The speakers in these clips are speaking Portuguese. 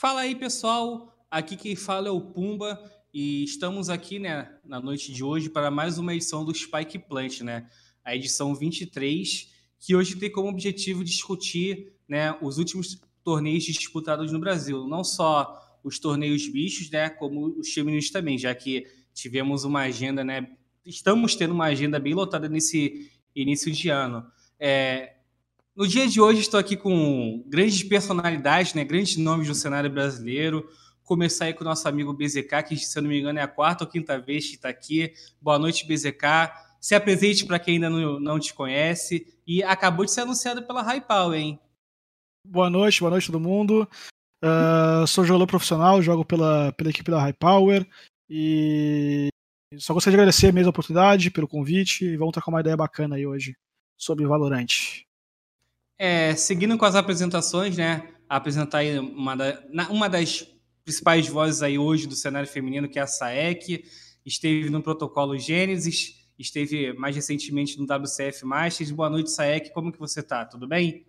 Fala aí, pessoal. Aqui quem fala é o Pumba e estamos aqui, né, na noite de hoje para mais uma edição do Spike Plant, né? A edição 23, que hoje tem como objetivo discutir, né, os últimos torneios disputados no Brasil, não só os torneios bichos, né, como os femininos também, já que tivemos uma agenda, né, estamos tendo uma agenda bem lotada nesse início de ano. É, no dia de hoje estou aqui com grandes personalidades, né, grandes nomes do cenário brasileiro. Começar aí com o nosso amigo BZK, que se eu não me engano é a quarta ou quinta vez que está aqui. Boa noite, BZK. Se apresente para quem ainda não, não te conhece. E acabou de ser anunciado pela Power, hein? Boa noite, boa noite todo mundo. Uh, sou jogador profissional, jogo pela, pela equipe da High Power. E só gostaria de agradecer mesmo a oportunidade, pelo convite. E vamos trocar uma ideia bacana aí hoje sobre Valorant. É, seguindo com as apresentações, né? Apresentar uma, da, uma das principais vozes aí hoje do cenário feminino, que é a Saek. Esteve no protocolo Gênesis, esteve mais recentemente no WCF Masters. Boa noite, Saek. Como que você tá? Tudo bem?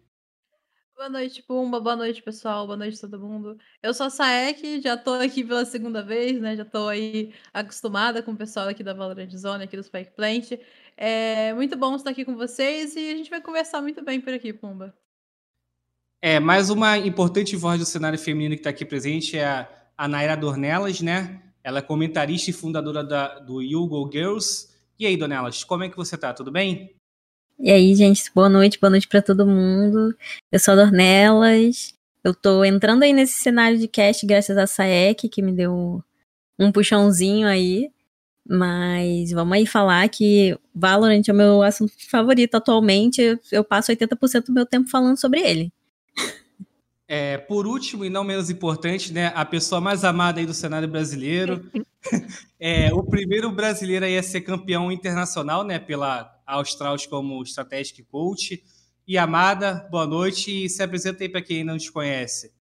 Boa noite, Pumba. Boa noite, pessoal. Boa noite, todo mundo. Eu sou a Saek, já tô aqui pela segunda vez, né? Já tô aí acostumada com o pessoal aqui da Valorant Zone, aqui do Spike Plant. É muito bom estar aqui com vocês e a gente vai conversar muito bem por aqui, Pumba. É, mais uma importante voz do cenário feminino que está aqui presente é a, a Naira Dornelas, né? Ela é comentarista e fundadora da, do Yugo Girls. E aí, Dornelas, como é que você tá? Tudo bem? E aí, gente, boa noite, boa noite para todo mundo. Eu sou a Dornelas. Eu tô entrando aí nesse cenário de cast graças a Saek, que me deu um puxãozinho aí. Mas vamos aí falar que Valorant é o meu assunto favorito atualmente. Eu passo 80% do meu tempo falando sobre ele. É, por último, e não menos importante, né, a pessoa mais amada aí do cenário brasileiro. é, o primeiro brasileiro aí a ser campeão internacional, né, pela Australs como Strategic Coach. E Amada, boa noite e se apresenta aí para quem não te conhece.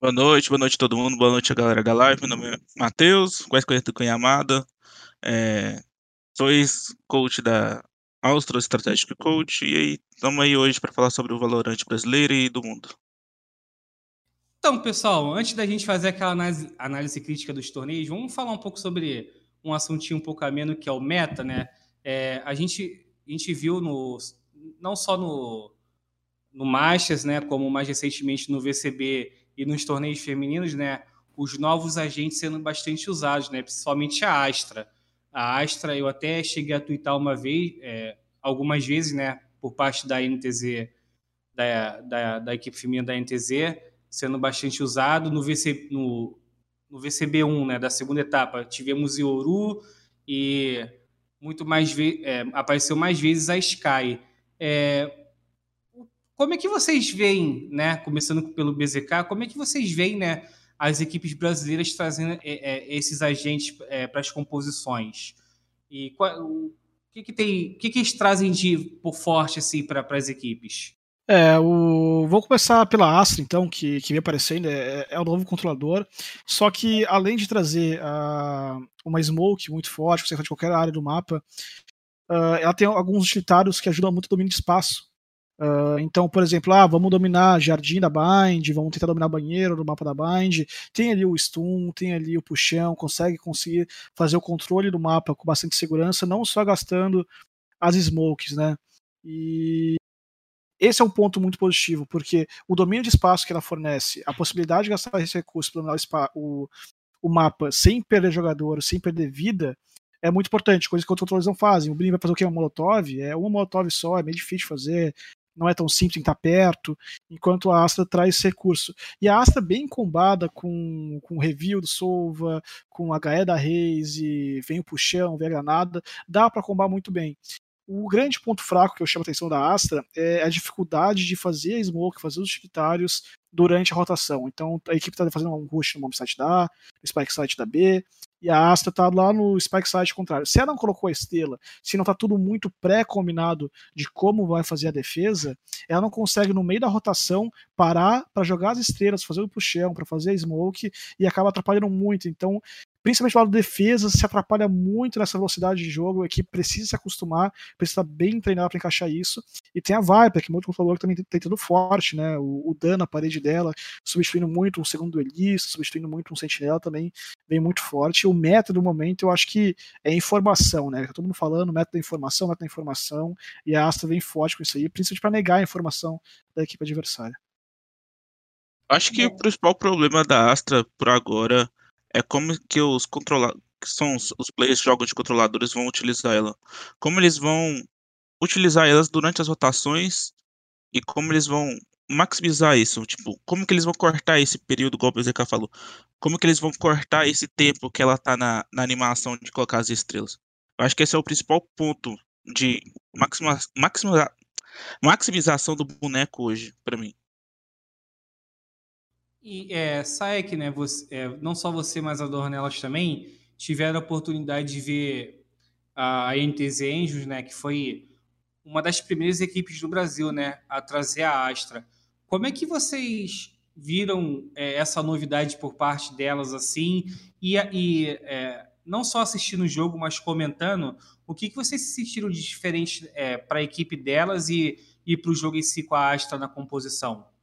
Boa noite, boa noite a todo mundo, boa noite a galera da live. Meu nome é Matheus, quase conhecido com Yamada. É, sou ex-coach da Austro Strategic Coach e aí estamos aí hoje para falar sobre o Valorante brasileiro e do mundo. Então, pessoal, antes da gente fazer aquela análise, análise crítica dos torneios, vamos falar um pouco sobre um assuntinho um pouco ameno que é o meta, né? É, a, gente, a gente viu no, não só no, no Masters, né, como mais recentemente no VCB e nos torneios femininos, né, os novos agentes sendo bastante usados, né, principalmente a Astra a Astra, eu até cheguei a twittar uma vez, é, algumas vezes, né, por parte da NTZ, da, da, da, equipe feminina da NTZ, sendo bastante usado. No, VC, no, no VCB1, né, da segunda etapa, tivemos Ioru e muito mais é, apareceu mais vezes a Sky. É, como é que vocês veem, né, começando pelo BZK, como é que vocês veem, né, as equipes brasileiras trazendo é, é, esses agentes é, para as composições. E qual, o que, que tem, o que, que eles trazem de por forte assim para as equipes? É, o... vou começar pela Astra, então, que, que vem aparecendo, é, é o novo controlador. Só que, além de trazer uh, uma smoke muito forte, você de qualquer área do mapa, uh, ela tem alguns utilitários que ajudam muito o domínio de espaço. Uh, então, por exemplo, ah, vamos dominar jardim da Bind, vamos tentar dominar banheiro do mapa da Bind. Tem ali o stun, tem ali o puxão, consegue conseguir fazer o controle do mapa com bastante segurança, não só gastando as smokes, né? E esse é um ponto muito positivo, porque o domínio de espaço que ela fornece, a possibilidade de gastar esse recurso para dominar o, o mapa sem perder jogador, sem perder vida, é muito importante, coisa que outros controles não fazem. O Blim vai fazer o que? Um Molotov? É uma Molotov só, é meio difícil fazer não é tão simples, que estar perto, enquanto a Astra traz esse recurso. E a Astra bem combada com, com o review do Solva, com a HE da Reis, e vem o puxão, vem a granada, dá para combar muito bem. O grande ponto fraco que eu chamo a atenção da Astra é a dificuldade de fazer a smoke, fazer os utilitários durante a rotação. Então a equipe está fazendo um rush no bomb site da A, no spike site da B, e a Astra está lá no spike site contrário. Se ela não colocou a estrela, se não está tudo muito pré-combinado de como vai fazer a defesa, ela não consegue no meio da rotação parar para jogar as estrelas, fazer o puxão, para fazer a smoke e acaba atrapalhando muito. Então principalmente o lado de defesa, se atrapalha muito nessa velocidade de jogo, a equipe precisa se acostumar, precisa estar bem treinada para encaixar isso. E tem a Viper, que é muito controlador, que também tem tudo forte, né? O, o Dan na parede dela, substituindo muito um segundo duelista, substituindo muito um sentinela também vem muito forte. O meta do momento, eu acho que é informação, né? Tá todo mundo falando, meta da informação, meta da informação, e a Astra vem forte com isso aí, principalmente para negar a informação da equipe adversária. Acho que o principal problema da Astra por agora é como que os controladores, que são os, os players de jogos de controladores vão utilizar ela. Como eles vão utilizar elas durante as rotações e como eles vão maximizar isso, tipo, como que eles vão cortar esse período, igual o ZK falou, como que eles vão cortar esse tempo que ela tá na, na animação de colocar as estrelas. Eu acho que esse é o principal ponto de maxima, maxima, maximização do boneco hoje, para mim. E é, Saek, né, você, é, não só você, mas a Dornelas também tiveram a oportunidade de ver a, NTZ Angels, né, que foi uma das primeiras equipes do Brasil, né, a trazer a Astra. Como é que vocês viram é, essa novidade por parte delas assim e, e é, não só assistindo o jogo, mas comentando o que, que vocês se sentiram de diferente é, para a equipe delas e, e para o jogo em si com a Astra na composição?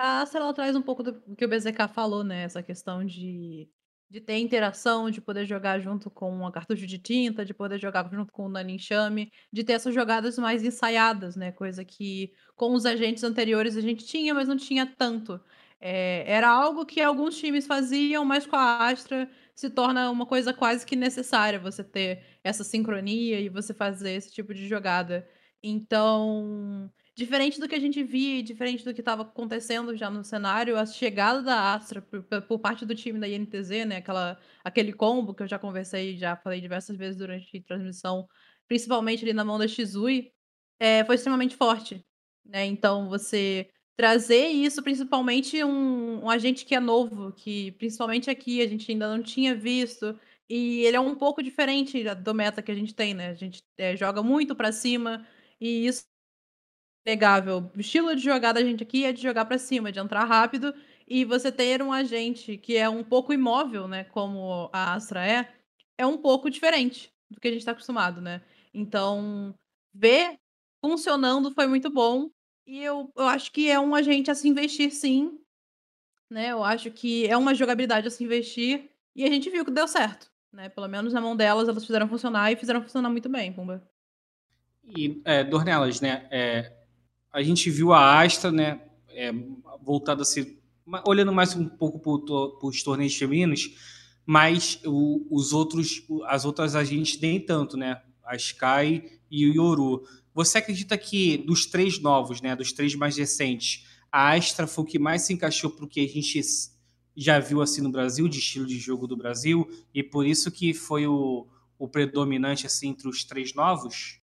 A Astra traz um pouco do que o BZK falou, né? Essa questão de, de ter interação, de poder jogar junto com a cartucho de tinta, de poder jogar junto com o Nani Enxame, de ter essas jogadas mais ensaiadas, né? Coisa que com os agentes anteriores a gente tinha, mas não tinha tanto. É, era algo que alguns times faziam, mas com a Astra se torna uma coisa quase que necessária você ter essa sincronia e você fazer esse tipo de jogada. Então, Diferente do que a gente via, diferente do que estava acontecendo já no cenário, a chegada da Astra por, por, parte do time da INTZ, né? Aquela, aquele combo que eu já conversei, já falei diversas vezes durante a transmissão, principalmente ali na mão da Shizui, é, foi extremamente forte. Né? Então, você trazer isso, principalmente um, um agente que é novo, que principalmente aqui a gente ainda não tinha visto, e ele é um pouco diferente do meta que a gente tem, né? A gente é, joga muito para cima, e isso inegável. O estilo de jogada da gente aqui é de jogar para cima, de entrar rápido e você ter um agente que é um pouco imóvel, né, como a Astra é, é um pouco diferente do que a gente está acostumado, né? Então, ver funcionando foi muito bom e eu, eu acho que é um agente a se investir sim, né? Eu acho que é uma jogabilidade a se investir e a gente viu que deu certo, né? Pelo menos na mão delas, elas fizeram funcionar e fizeram funcionar muito bem, Pumba. E, é, Dornelas, né? É, a gente viu a Astra, né, é, voltada a ser, olhando mais um pouco para os torneios femininos, mas o, os outros, as outras agentes nem tanto, né, a Sky e o Yoru. Você acredita que dos três novos, né, dos três mais recentes, a Astra foi o que mais se encaixou para o que a gente já viu assim no Brasil, de estilo de jogo do Brasil, e por isso que foi o, o predominante assim entre os três novos?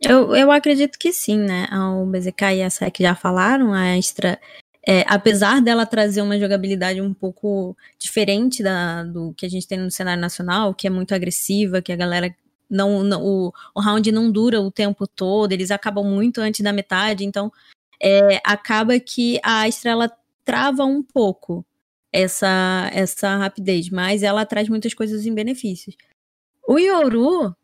Eu, eu acredito que sim, né? O BZK e a SEC já falaram, a Extra, é, apesar dela trazer uma jogabilidade um pouco diferente da, do que a gente tem no cenário nacional, que é muito agressiva, que a galera não, não o, o round não dura o tempo todo, eles acabam muito antes da metade, então é, acaba que a Astra ela trava um pouco essa essa rapidez, mas ela traz muitas coisas em benefícios. O Yoru,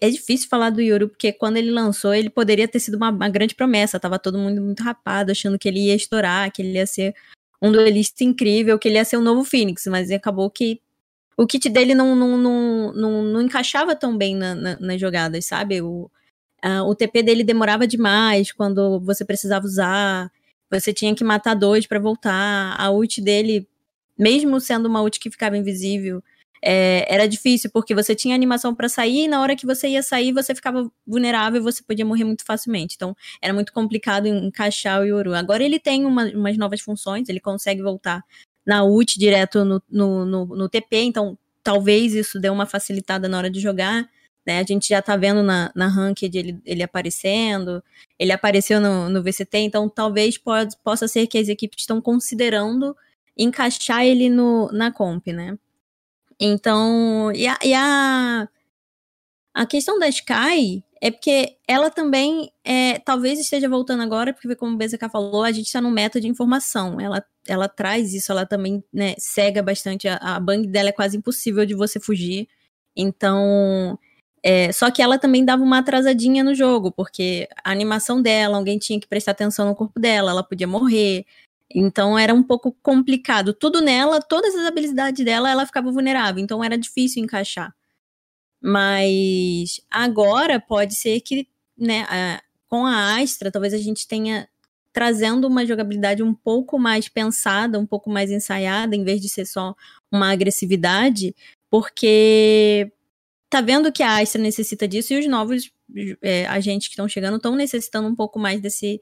é difícil falar do Yoru, porque quando ele lançou, ele poderia ter sido uma, uma, grande promessa. Tava todo mundo muito rapado, achando que ele ia estourar, que ele ia ser um duelista incrível, que ele ia ser um novo Phoenix, mas acabou que o kit dele não, não, não, não, não encaixava tão bem na, na, nas jogadas, sabe? O, o TP dele demorava demais quando você precisava usar, você tinha que matar dois para voltar. A ult dele, mesmo sendo uma ult que ficava invisível, é, era difícil, porque você tinha animação para sair e na hora que você ia sair, você ficava vulnerável e você podia morrer muito facilmente. Então, era muito complicado encaixar o Yoru. Agora ele tem uma, umas novas funções, ele consegue voltar na ult direto no, no, no, no TP, então talvez isso dê uma facilitada na hora de jogar. Né, a gente já tá vendo na, na ranked ele, ele aparecendo, ele apareceu no, no VCT, então talvez pode, possa ser que as equipes estão considerando encaixar ele no, na comp, né? Então, e a, e a, a questão da Sky é porque ela também é, talvez esteja voltando agora, porque como o BZK falou, a gente está num método de informação. Ela, ela traz isso, ela também né, cega bastante. A, a bang dela é quase impossível de você fugir. Então. É, só que ela também dava uma atrasadinha no jogo, porque a animação dela, alguém tinha que prestar atenção no corpo dela, ela podia morrer. Então era um pouco complicado. Tudo nela, todas as habilidades dela, ela ficava vulnerável. Então era difícil encaixar. Mas agora pode ser que, né, a, com a Astra, talvez a gente tenha trazendo uma jogabilidade um pouco mais pensada, um pouco mais ensaiada, em vez de ser só uma agressividade, porque tá vendo que a Astra necessita disso e os novos é, agentes que estão chegando estão necessitando um pouco mais desse,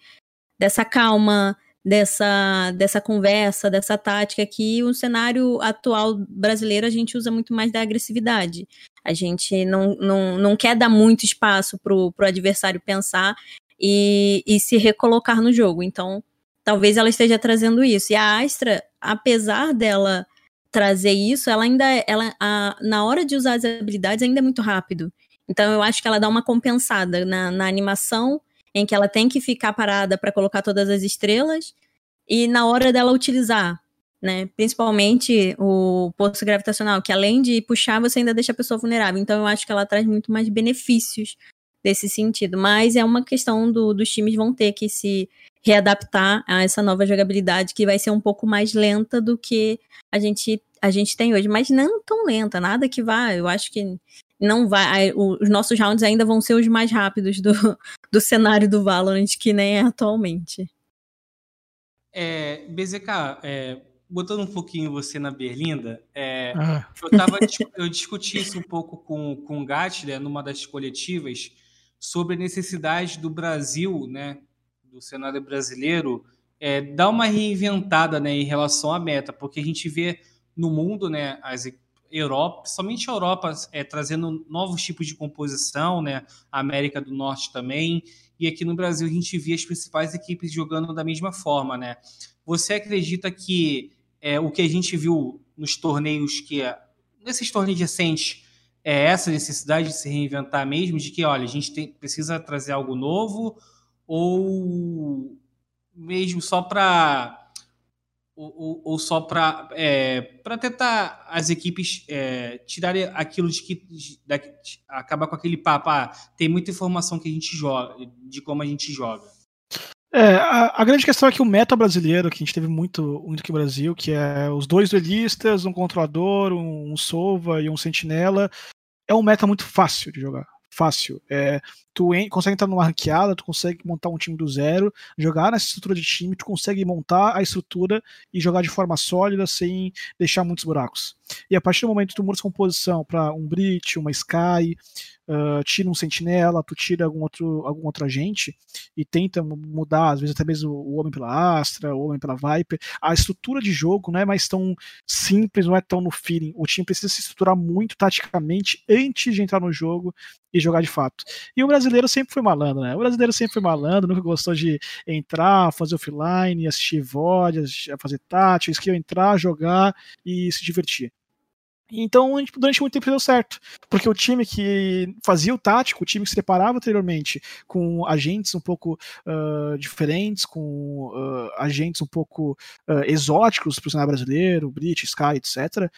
dessa calma, dessa, dessa conversa, dessa tática que o cenário atual brasileiro a gente usa muito mais da agressividade. A gente não, não, não quer dar muito espaço para o adversário pensar e, e se recolocar no jogo. Então, talvez ela esteja trazendo isso. E a Astra, apesar dela trazer isso, ela ainda ela a, na hora de usar as habilidades ainda é muito rápido. Então eu acho que ela dá uma compensada na, na animação em que ela tem que ficar parada para colocar todas as estrelas e na hora dela utilizar, né? Principalmente o poço gravitacional, que além de puxar, você ainda deixa a pessoa vulnerável. Então eu acho que ela traz muito mais benefícios desse sentido. Mas é uma questão do, dos times vão ter que se readaptar a essa nova jogabilidade que vai ser um pouco mais lenta do que a gente a gente tem hoje, mas não tão lenta, nada que vá. Eu acho que não vai. Os nossos rounds ainda vão ser os mais rápidos do, do cenário do Valorant, que nem é atualmente. É, BZK, é, botando um pouquinho você na berlinda, é, ah. eu, tava, eu discuti isso um pouco com, com o Gatler numa das coletivas sobre a necessidade do Brasil, né, do cenário brasileiro, é, dar uma reinventada né, em relação à meta, porque a gente vê no mundo né, as, Europa, somente a Europa é, trazendo novos tipos de composição, né? A América do Norte também. E aqui no Brasil a gente vê as principais equipes jogando da mesma forma, né? Você acredita que é, o que a gente viu nos torneios que nesses torneios recentes é essa necessidade de se reinventar mesmo, de que olha, a gente tem, precisa trazer algo novo ou mesmo só para ou, ou só para é, tentar as equipes é, tirarem aquilo de que de, de, acabar com aquele papo, ah, tem muita informação que a gente joga, de como a gente joga. É, a, a, grande questão é que o meta brasileiro, que a gente teve muito, muito aqui no Brasil, que é os dois duelistas, um controlador, um, um Sova e um sentinela, é um meta muito fácil de jogar fácil. É, tu consegue entrar numa ranqueada, tu consegue montar um time do zero, jogar nessa estrutura de time, tu consegue montar a estrutura e jogar de forma sólida sem deixar muitos buracos. E a partir do momento que tu muda essa composição para um Brit, uma Sky, uh, tira um sentinela, tu tira algum outro, algum outro agente e tenta mudar, às vezes até mesmo o homem pela Astra, o homem pela Viper. A estrutura de jogo não é mais tão simples, não é tão no feeling. O time precisa se estruturar muito taticamente antes de entrar no jogo e jogar de fato. E o brasileiro sempre foi malandro, né? O brasileiro sempre foi malandro, nunca gostou de entrar, fazer offline, assistir VOD, fazer tática, que entrar, jogar e se divertir. Então, durante muito tempo deu certo. Porque o time que fazia o tático, o time que se preparava anteriormente com agentes um pouco uh, diferentes, com uh, agentes um pouco uh, exóticos para o cenário brasileiro, Brit, Sky, etc.,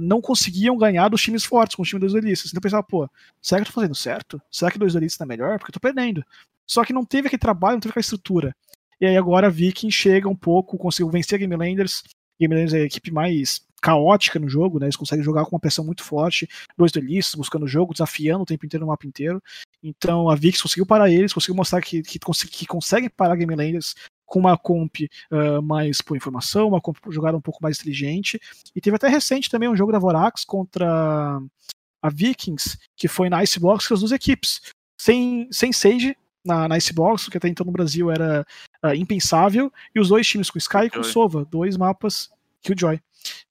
não conseguiam ganhar dos times fortes, com o time dos duelistas. Então eu pensava, pô, será que eu tô fazendo certo? Será que dois duelistas é melhor? Porque eu tô perdendo. Só que não teve aquele trabalho, não teve aquela estrutura. E aí agora a Viking chega um pouco, conseguiu vencer a Game Landers. Game Landers é a equipe mais caótica no jogo, né? Eles conseguem jogar com uma pressão muito forte, dois duelistas buscando o jogo, desafiando o tempo inteiro no mapa inteiro. Então a Vix conseguiu parar eles, conseguiu mostrar que, que, que consegue parar Game Landers com uma comp uh, mais por informação, uma comp jogada um pouco mais inteligente. E teve até recente também um jogo da Vorax contra a Vikings, que foi na Icebox com as duas equipes. Sem, sem Sage na, na Icebox, que até então no Brasil era uh, impensável, e os dois times com Sky e com Sova, dois mapas Killjoy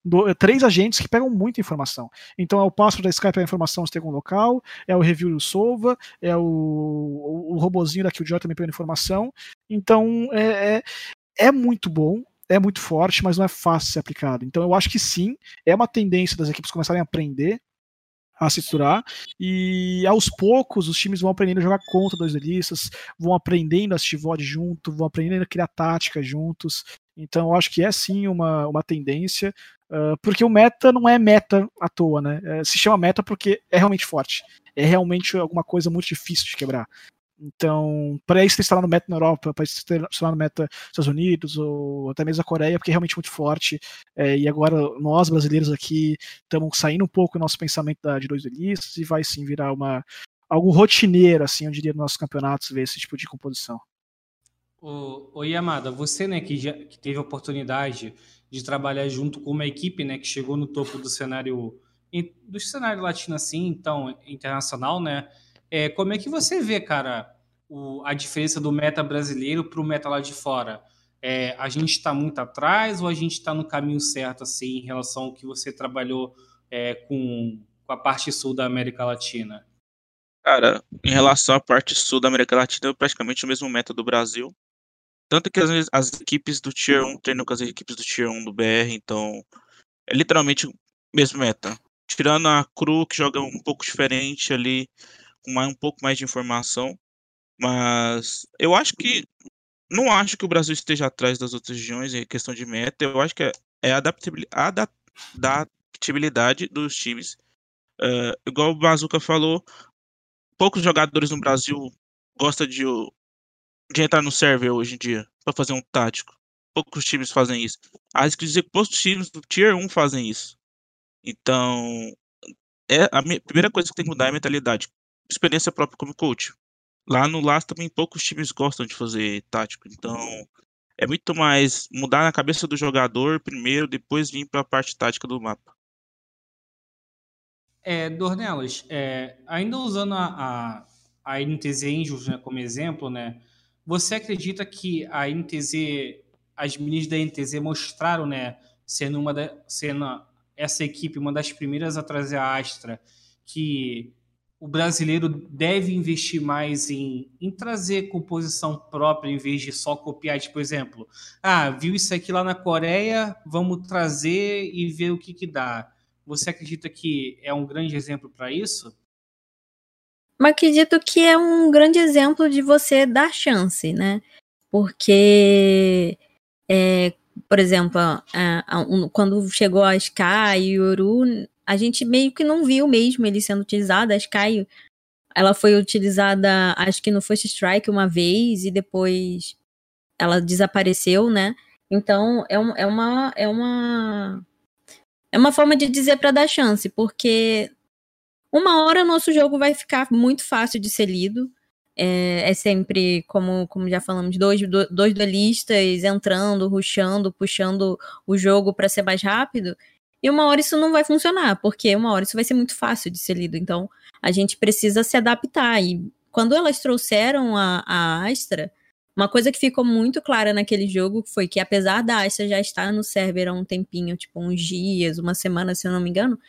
do, eh, três agentes que pegam muita informação. Então é o passo da Skype a informação se tem algum local, é o review do Sova, é o, o, o robozinho da Killjoy também pegando informação. Então é, é, é muito bom, é muito forte, mas não é fácil ser aplicado. Então eu acho que sim, é uma tendência das equipes começarem a aprender a se estruturar. E aos poucos os times vão aprendendo a jogar contra dois duelistas, vão aprendendo a assistir VOD junto, vão aprendendo a criar tática juntos. Então eu acho que é sim uma, uma tendência, uh, porque o meta não é meta à toa, né? É, se chama meta porque é realmente forte. É realmente alguma coisa muito difícil de quebrar. Então, para isso instalar no meta na Europa, para instalar no meta nos Estados Unidos ou até mesmo a Coreia, porque é realmente muito forte. É, e agora nós brasileiros aqui estamos saindo um pouco do nosso pensamento da, de dois duelistas e vai sim virar uma algo rotineiro, assim, eu diria, nos nossos campeonatos ver esse tipo de composição. O, o Yamada, você, né, que, já, que teve a oportunidade de trabalhar junto com uma equipe, né, que chegou no topo do cenário do cenário latino assim, então internacional, né? É, como é que você vê, cara, o, a diferença do meta brasileiro para o meta lá de fora? É, a gente está muito atrás ou a gente está no caminho certo, assim, em relação ao que você trabalhou é, com, com a parte sul da América Latina? Cara, em relação à parte sul da América Latina, é praticamente o mesmo meta do Brasil. Tanto que as, as equipes do Tier 1 treinam com as equipes do Tier 1 do BR, então é literalmente mesmo meta. Tirando a Cru, que joga um pouco diferente ali, com mais, um pouco mais de informação. Mas eu acho que. Não acho que o Brasil esteja atrás das outras regiões em questão de meta. Eu acho que é, é a adaptabilidade dos times. Uh, igual o Bazuca falou, poucos jogadores no Brasil gostam de, de entrar no server hoje em dia para fazer um tático. Poucos times fazem isso. Acho que dizer que poucos times do Tier 1 fazem isso. Então, é a primeira coisa que tem que mudar é a mentalidade experiência própria como coach. Lá no LAS também poucos times gostam de fazer tático, então é muito mais mudar na cabeça do jogador primeiro, depois vir para a parte tática do mapa. É, Dornelas, é, ainda usando a, a, a NTZ Angels né, como exemplo, né, você acredita que a NTZ, as meninas da NTZ mostraram, né, sendo, uma da, sendo essa equipe uma das primeiras a trazer a Astra, que o brasileiro deve investir mais em, em trazer composição própria em vez de só copiar, tipo, por exemplo, ah, viu isso aqui lá na Coreia, vamos trazer e ver o que que dá. Você acredita que é um grande exemplo para isso? Mas acredito que é um grande exemplo de você dar chance, né? Porque, é, por exemplo, quando chegou a Sky e o Yoru, a gente meio que não viu mesmo ele sendo utilizado. A Sky, ela foi utilizada, acho que no First Strike uma vez e depois ela desapareceu, né? Então é, um, é uma é uma é uma forma de dizer para dar chance, porque uma hora nosso jogo vai ficar muito fácil de ser lido. É, é sempre, como, como já falamos, dois, dois duelistas entrando, ruxando, puxando o jogo para ser mais rápido. E uma hora isso não vai funcionar, porque uma hora isso vai ser muito fácil de ser lido. Então, a gente precisa se adaptar. E quando elas trouxeram a, a Astra, uma coisa que ficou muito clara naquele jogo foi que, apesar da Astra já estar no server há um tempinho, tipo uns dias, uma semana, se eu não me engano,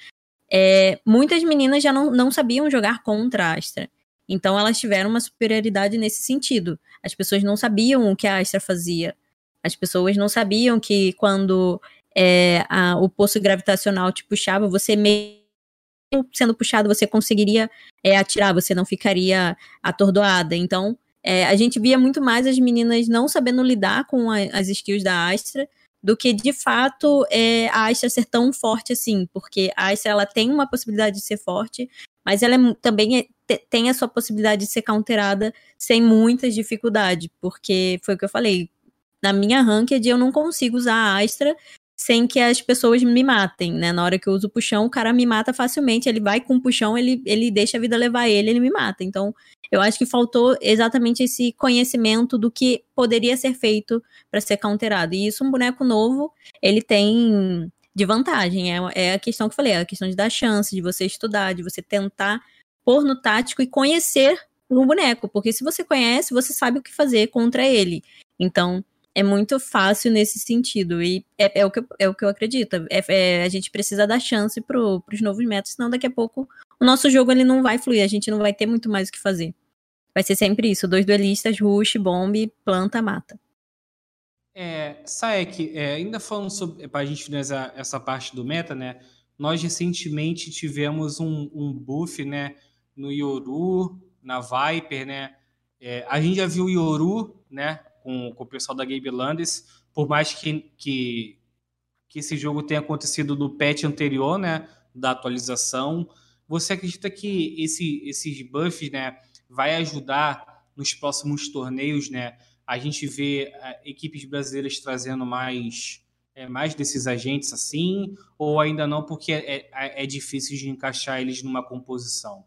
é, muitas meninas já não, não sabiam jogar contra a Astra. Então, elas tiveram uma superioridade nesse sentido. As pessoas não sabiam o que a Astra fazia. As pessoas não sabiam que quando é, a, o poço gravitacional te puxava, você mesmo sendo puxado, você conseguiria é, atirar, você não ficaria atordoada. Então, é, a gente via muito mais as meninas não sabendo lidar com a, as skills da Astra do que de fato é, a Astra ser tão forte assim, porque a Astra ela tem uma possibilidade de ser forte, mas ela é, também é, tem a sua possibilidade de ser counterada sem muitas dificuldades, porque foi o que eu falei. Na minha ranked eu não consigo usar a Astra sem que as pessoas me matem, né? Na hora que eu uso o puxão, o cara me mata facilmente. Ele vai com o puxão, ele, ele deixa a vida levar ele, ele me mata. Então, eu acho que faltou exatamente esse conhecimento do que poderia ser feito para ser counterado. E isso, um boneco novo, ele tem de vantagem. É, é a questão que eu falei, é a questão de dar chance, de você estudar, de você tentar pôr no tático e conhecer o boneco. Porque se você conhece, você sabe o que fazer contra ele. Então, é muito fácil nesse sentido. E é, é, o, que eu, é o que eu acredito. É, é, a gente precisa dar chance para os novos métodos, senão daqui a pouco o nosso jogo ele não vai fluir, a gente não vai ter muito mais o que fazer. Vai ser sempre isso: dois duelistas, rush, bomb, planta, mata. É, Saek, é, ainda falando sobre. Para a gente finalizar essa parte do meta, né? nós recentemente tivemos um, um buff, né, no Yoru, na Viper, né? É, a gente já viu o Yoru, né, com, com o pessoal da Gabe Landis, por mais que, que, que esse jogo tenha acontecido no patch anterior, né, da atualização. Você acredita que esse, esses buffs, né, vai ajudar nos próximos torneios, né, a gente vê uh, equipes brasileiras trazendo mais é, mais desses agentes assim, ou ainda não, porque é, é, é difícil de encaixar eles numa composição?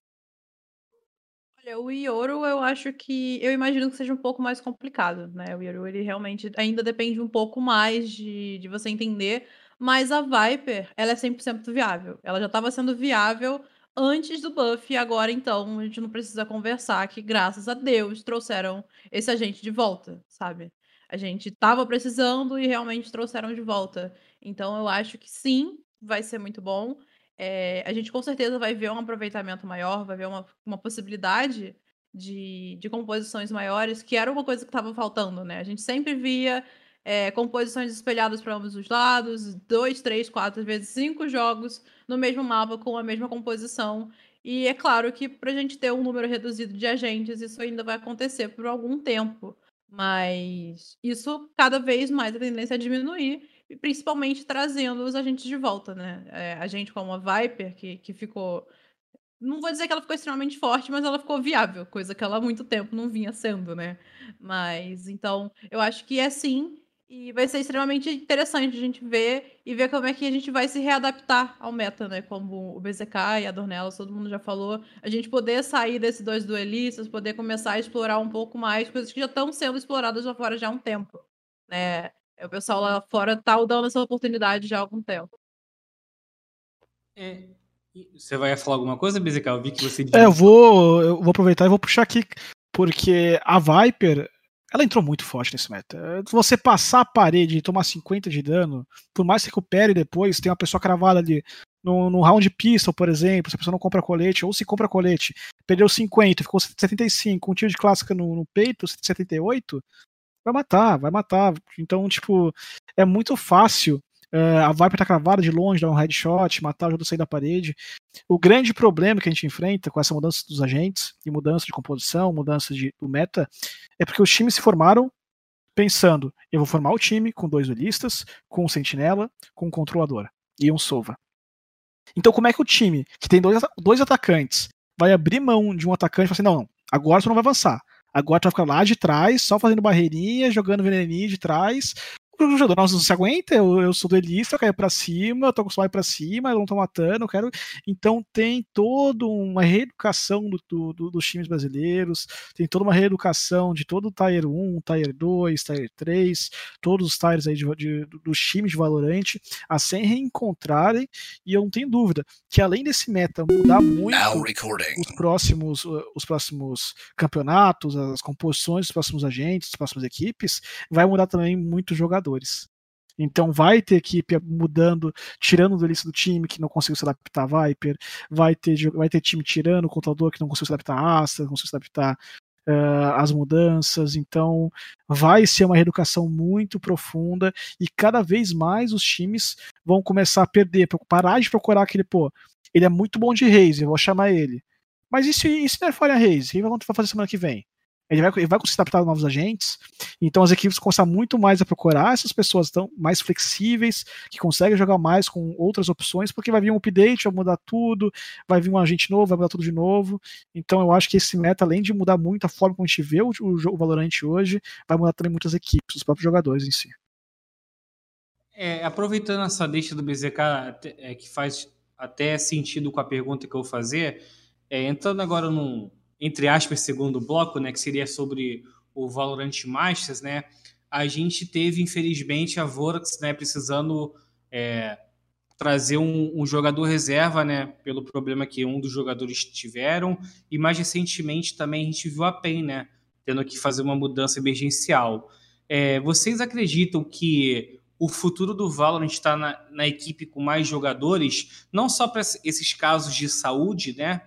Olha, o Ioro eu acho que eu imagino que seja um pouco mais complicado, né, o Ioro ele realmente ainda depende um pouco mais de de você entender, mas a Viper, ela é 100% viável. Ela já estava sendo viável antes do buff e agora então a gente não precisa conversar que graças a Deus trouxeram esse agente de volta, sabe. A gente estava precisando e realmente trouxeram de volta. Então eu acho que sim, vai ser muito bom. É, a gente com certeza vai ver um aproveitamento maior, vai ver uma, uma possibilidade de, de composições maiores, que era uma coisa que estava faltando, né? A gente sempre via é, composições espelhadas para ambos os lados, dois, três, quatro, vezes cinco jogos no mesmo mapa com a mesma composição. E é claro que para a gente ter um número reduzido de agentes, isso ainda vai acontecer por algum tempo. Mas isso cada vez mais a tendência é diminuir, principalmente trazendo os agentes de volta, né? É, a gente como a Viper, que, que ficou. Não vou dizer que ela ficou extremamente forte, mas ela ficou viável, coisa que ela há muito tempo não vinha sendo, né? Mas então, eu acho que é sim e vai ser extremamente interessante a gente ver e ver como é que a gente vai se readaptar ao meta, né? Como o BZK e a Dornelas, todo mundo já falou. A gente poder sair desses dois duelistas, poder começar a explorar um pouco mais coisas que já estão sendo exploradas lá fora já há um tempo. Né? O pessoal lá fora tá dando essa oportunidade já há algum tempo. É, você vai falar alguma coisa, BZK? Eu vi que você. É, eu vou, eu vou aproveitar e vou puxar aqui, porque a Viper ela entrou muito forte nesse meta. Você passar a parede e tomar 50 de dano, por mais que recupere depois, tem uma pessoa cravada ali no, no round pistol, por exemplo, se a pessoa não compra colete, ou se compra colete, perdeu 50, ficou 75, um tiro de clássica no, no peito, 78, vai matar, vai matar. Então, tipo, é muito fácil Uh, a Viper tá cravada de longe, dá um headshot, matar o jogador sair da parede. O grande problema que a gente enfrenta com essa mudança dos agentes, e mudança de composição, mudança de, do meta, é porque os times se formaram pensando: eu vou formar o time com dois duelistas, com um sentinela, com um controlador e um sova. Então, como é que o time, que tem dois, dois atacantes, vai abrir mão de um atacante e falar assim: não, não, agora você não vai avançar. Agora tu vai ficar lá de trás, só fazendo barreirinha, jogando veneninho de trás, o jogador não se aguenta, eu, eu sou duelista, eu caio pra cima, eu tô acostumado a ir pra cima, eu não tô matando, eu quero. Então tem toda uma reeducação do, do, dos times brasileiros, tem toda uma reeducação de todo o Tier 1, Tier 2, Tier 3, todos os Tiers aí de, de, dos times de Valorante a se reencontrarem, e eu não tenho dúvida que além desse meta mudar muito os próximos, os próximos campeonatos, as composições dos próximos agentes, das próximas equipes, vai mudar também muito o jogador jogadores. Então vai ter equipe mudando, tirando o duelista do time que não conseguiu se adaptar a Viper, vai ter, vai ter time tirando o contador que não conseguiu se adaptar a Astra, não conseguiu se adaptar uh, às mudanças. Então vai ser uma reeducação muito profunda e cada vez mais os times vão começar a perder, parar de procurar aquele, pô, ele é muito bom de Reis, eu vou chamar ele. Mas e se, e se Nerfalha Reis? O que vai fazer semana que vem? Ele vai, ele vai conseguir adaptar novos agentes. Então as equipes começam muito mais a procurar essas pessoas tão mais flexíveis, que conseguem jogar mais com outras opções, porque vai vir um update, vai mudar tudo, vai vir um agente novo, vai mudar tudo de novo. Então eu acho que esse meta, além de mudar muito a forma como a gente vê o, o, o hoje, vai mudar também muitas equipes, os próprios jogadores em si. É, aproveitando essa deixa do BZK, é, que faz até sentido com a pergunta que eu vou fazer, é, entrando agora num, entre aspas, segundo bloco, né, que seria sobre o Valorant Masters, né, a gente teve, infelizmente, a Vorax, né, precisando é, trazer um, um, jogador reserva, né, pelo problema que um dos jogadores tiveram, e mais recentemente também a gente viu a PEN, né, tendo que fazer uma mudança emergencial. É, vocês acreditam que o futuro do Valorant está na, na equipe com mais jogadores, não só para esses casos de saúde, né,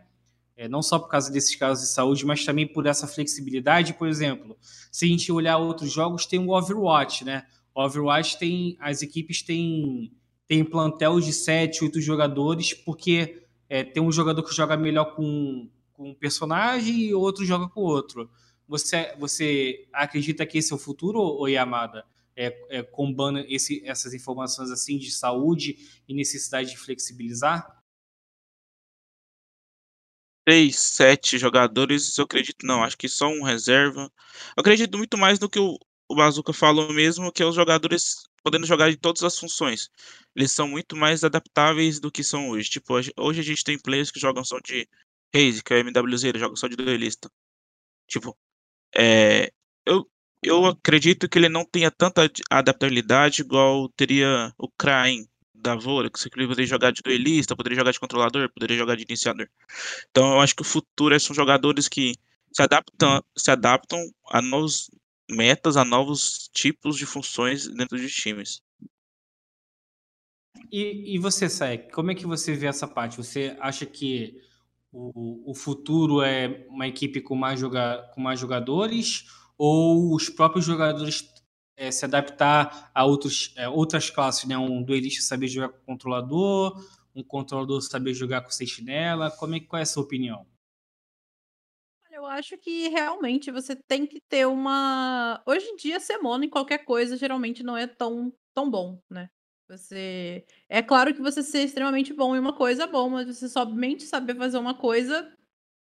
é, não só por causa desses casos de saúde, mas também por essa flexibilidade. Por exemplo, se a gente olhar outros jogos, tem o Overwatch, né? O Overwatch tem. As equipes têm tem plantel de 7, 8 jogadores, porque é, tem um jogador que joga melhor com, com um personagem e outro joga com outro. Você, você acredita que esse é o futuro, ou Yamada? É, é, combando esse, essas informações assim de saúde e necessidade de flexibilizar? Seis, sete jogadores, eu acredito não, acho que só um reserva. Eu acredito muito mais no que o, o Bazuca falou mesmo, que é os jogadores podendo jogar de todas as funções. Eles são muito mais adaptáveis do que são hoje. Tipo, hoje a gente tem players que jogam só de Raze, que é o MWZ, ele joga só de duelista. Tipo, é, eu, eu acredito que ele não tenha tanta adaptabilidade igual teria o Krain da Vora, que você poderia jogar de duelista, poderia jogar de controlador, poderia jogar de iniciador. Então eu acho que o futuro é, são jogadores que se adaptam, se adaptam a novos metas, a novos tipos de funções dentro de times. E, e você, Saek, como é que você vê essa parte? Você acha que o, o futuro é uma equipe com mais, joga, com mais jogadores ou os próprios jogadores é, se adaptar a outros, é, outras classes, né? Um duelista saber jogar com controlador, um controlador saber jogar com sentinela. Como é, qual é a sua opinião? Eu acho que realmente você tem que ter uma. Hoje em dia, ser mono em qualquer coisa geralmente não é tão, tão bom, né? Você. É claro que você ser extremamente bom em uma coisa é bom, mas você somente saber fazer uma coisa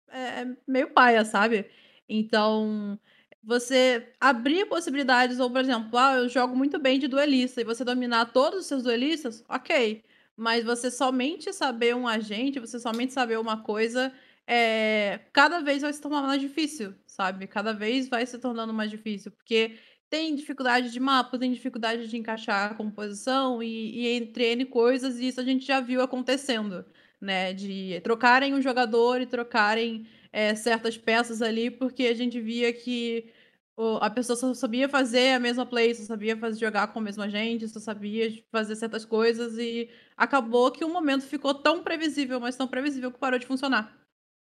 é meio paia, sabe? Então, você abrir possibilidades, ou por exemplo, ah, eu jogo muito bem de duelista e você dominar todos os seus duelistas, ok. Mas você somente saber um agente, você somente saber uma coisa, é... cada vez vai se tornar mais difícil, sabe? Cada vez vai se tornando mais difícil, porque tem dificuldade de mapa, tem dificuldade de encaixar a composição e, e entre N coisas, e isso a gente já viu acontecendo, né? De trocarem um jogador e trocarem é, certas peças ali, porque a gente via que a pessoa só sabia fazer a mesma play, só sabia fazer, jogar com a mesma gente, só sabia fazer certas coisas e acabou que o momento ficou tão previsível, mas tão previsível que parou de funcionar,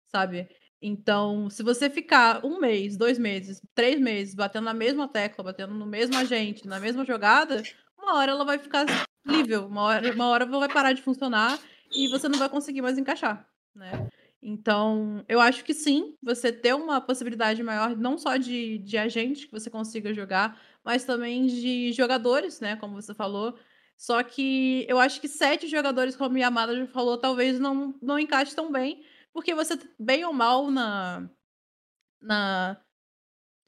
sabe? Então, se você ficar um mês, dois meses, três meses batendo na mesma tecla, batendo no mesmo agente, na mesma jogada, uma hora ela vai ficar nível, uma hora, uma hora vai parar de funcionar e você não vai conseguir mais encaixar, né? Então, eu acho que sim, você ter uma possibilidade maior, não só de, de agente que você consiga jogar, mas também de jogadores, né? Como você falou. Só que eu acho que sete jogadores, como a Yamada já falou, talvez não, não encaixe tão bem, porque você, bem ou mal, na, na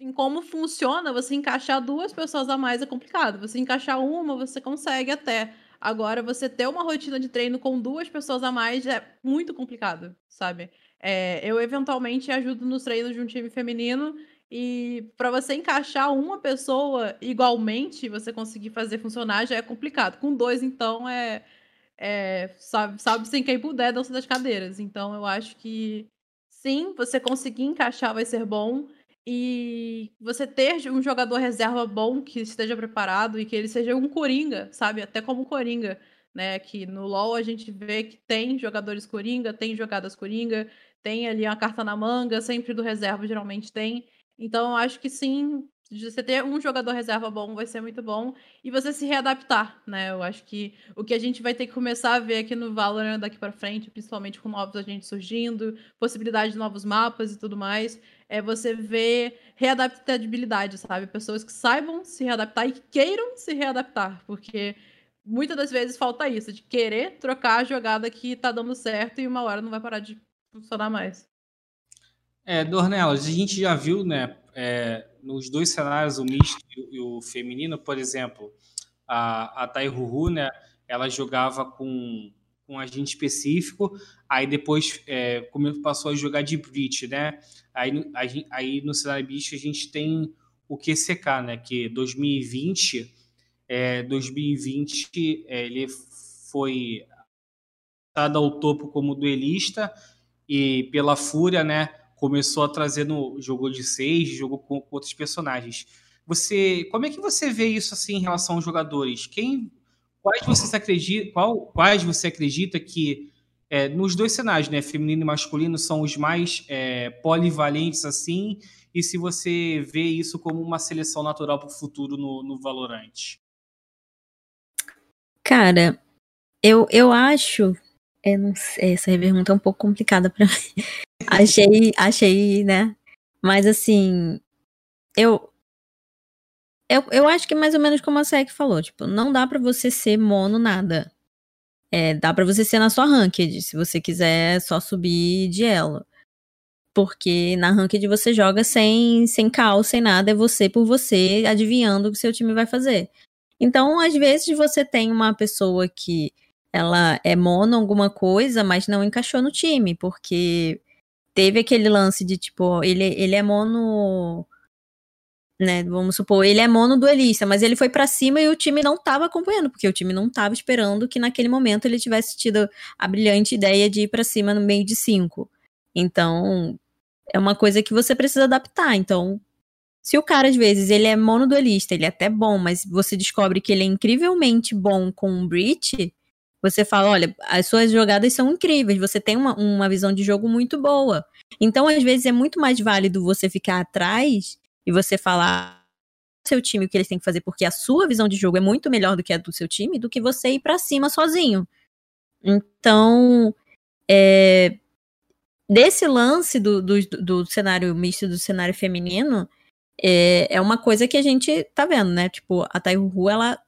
em como funciona, você encaixar duas pessoas a mais é complicado. Você encaixar uma, você consegue até. Agora, você ter uma rotina de treino com duas pessoas a mais é muito complicado, sabe? É, eu eventualmente ajudo nos treinos de um time feminino e para você encaixar uma pessoa igualmente, você conseguir fazer funcionar já é complicado. Com dois, então, é, é sabe, sabe sem quem puder dança das cadeiras. Então, eu acho que sim, você conseguir encaixar vai ser bom. E você ter um jogador reserva bom que esteja preparado e que ele seja um coringa, sabe? Até como coringa, né? Que no LoL a gente vê que tem jogadores coringa, tem jogadas coringa, tem ali uma carta na manga, sempre do reserva geralmente tem. Então eu acho que sim, você ter um jogador reserva bom vai ser muito bom e você se readaptar, né? Eu acho que o que a gente vai ter que começar a ver aqui no Valorant daqui para frente, principalmente com novos agentes surgindo, possibilidade de novos mapas e tudo mais, é você ver readaptabilidade, sabe? Pessoas que saibam se readaptar e que queiram se readaptar, porque muitas das vezes falta isso, de querer trocar a jogada que tá dando certo e uma hora não vai parar de funcionar mais. É, Dornelas, a gente já viu, né, é, nos dois cenários, o misto e o feminino, por exemplo, a, a Taihuhu, né, ela jogava com um agente específico, aí depois é, passou a jogar de Breach, né? Aí, aí, aí no cenário bicho a gente tem o QCK, né? Que 2020, é, 2020 é, ele foi dado ao topo como duelista e pela Fúria, né? começou a trazer no jogou de seis, jogou com, com, outros personagens. Você, como é que você vê isso assim em relação aos jogadores? Quem, quais você acredita, qual, quais você acredita que é, nos dois cenários, né, feminino e masculino, são os mais é, polivalentes assim? E se você vê isso como uma seleção natural para o futuro no, no Valorant? Cara, Eu, eu acho. Eu não sei, essa pergunta é um pouco complicada pra mim. achei, achei, né? Mas assim, eu, eu, eu acho que é mais ou menos como a Sek falou, tipo, não dá para você ser mono nada. É, dá para você ser na sua ranked, se você quiser só subir de elo. Porque na ranked você joga sem, sem caos, sem nada, é você por você, adivinhando o que seu time vai fazer. Então, às vezes você tem uma pessoa que ela é mono alguma coisa, mas não encaixou no time, porque teve aquele lance de tipo, ele, ele é mono né? Vamos supor, ele é mono duelista, mas ele foi para cima e o time não estava acompanhando, porque o time não estava esperando que naquele momento ele tivesse tido a brilhante ideia de ir para cima no meio de cinco. Então, é uma coisa que você precisa adaptar. Então, se o cara às vezes ele é mono duelista, ele é até bom, mas você descobre que ele é incrivelmente bom com um breach, você fala, olha, as suas jogadas são incríveis, você tem uma, uma visão de jogo muito boa. Então, às vezes, é muito mais válido você ficar atrás e você falar seu time o que eles têm que fazer, porque a sua visão de jogo é muito melhor do que a do seu time, do que você ir para cima sozinho. Então, é, desse lance do, do, do, cenário misto, do cenário feminino, é, é uma coisa que a gente tá vendo, né? Tipo, a Taihu, ela,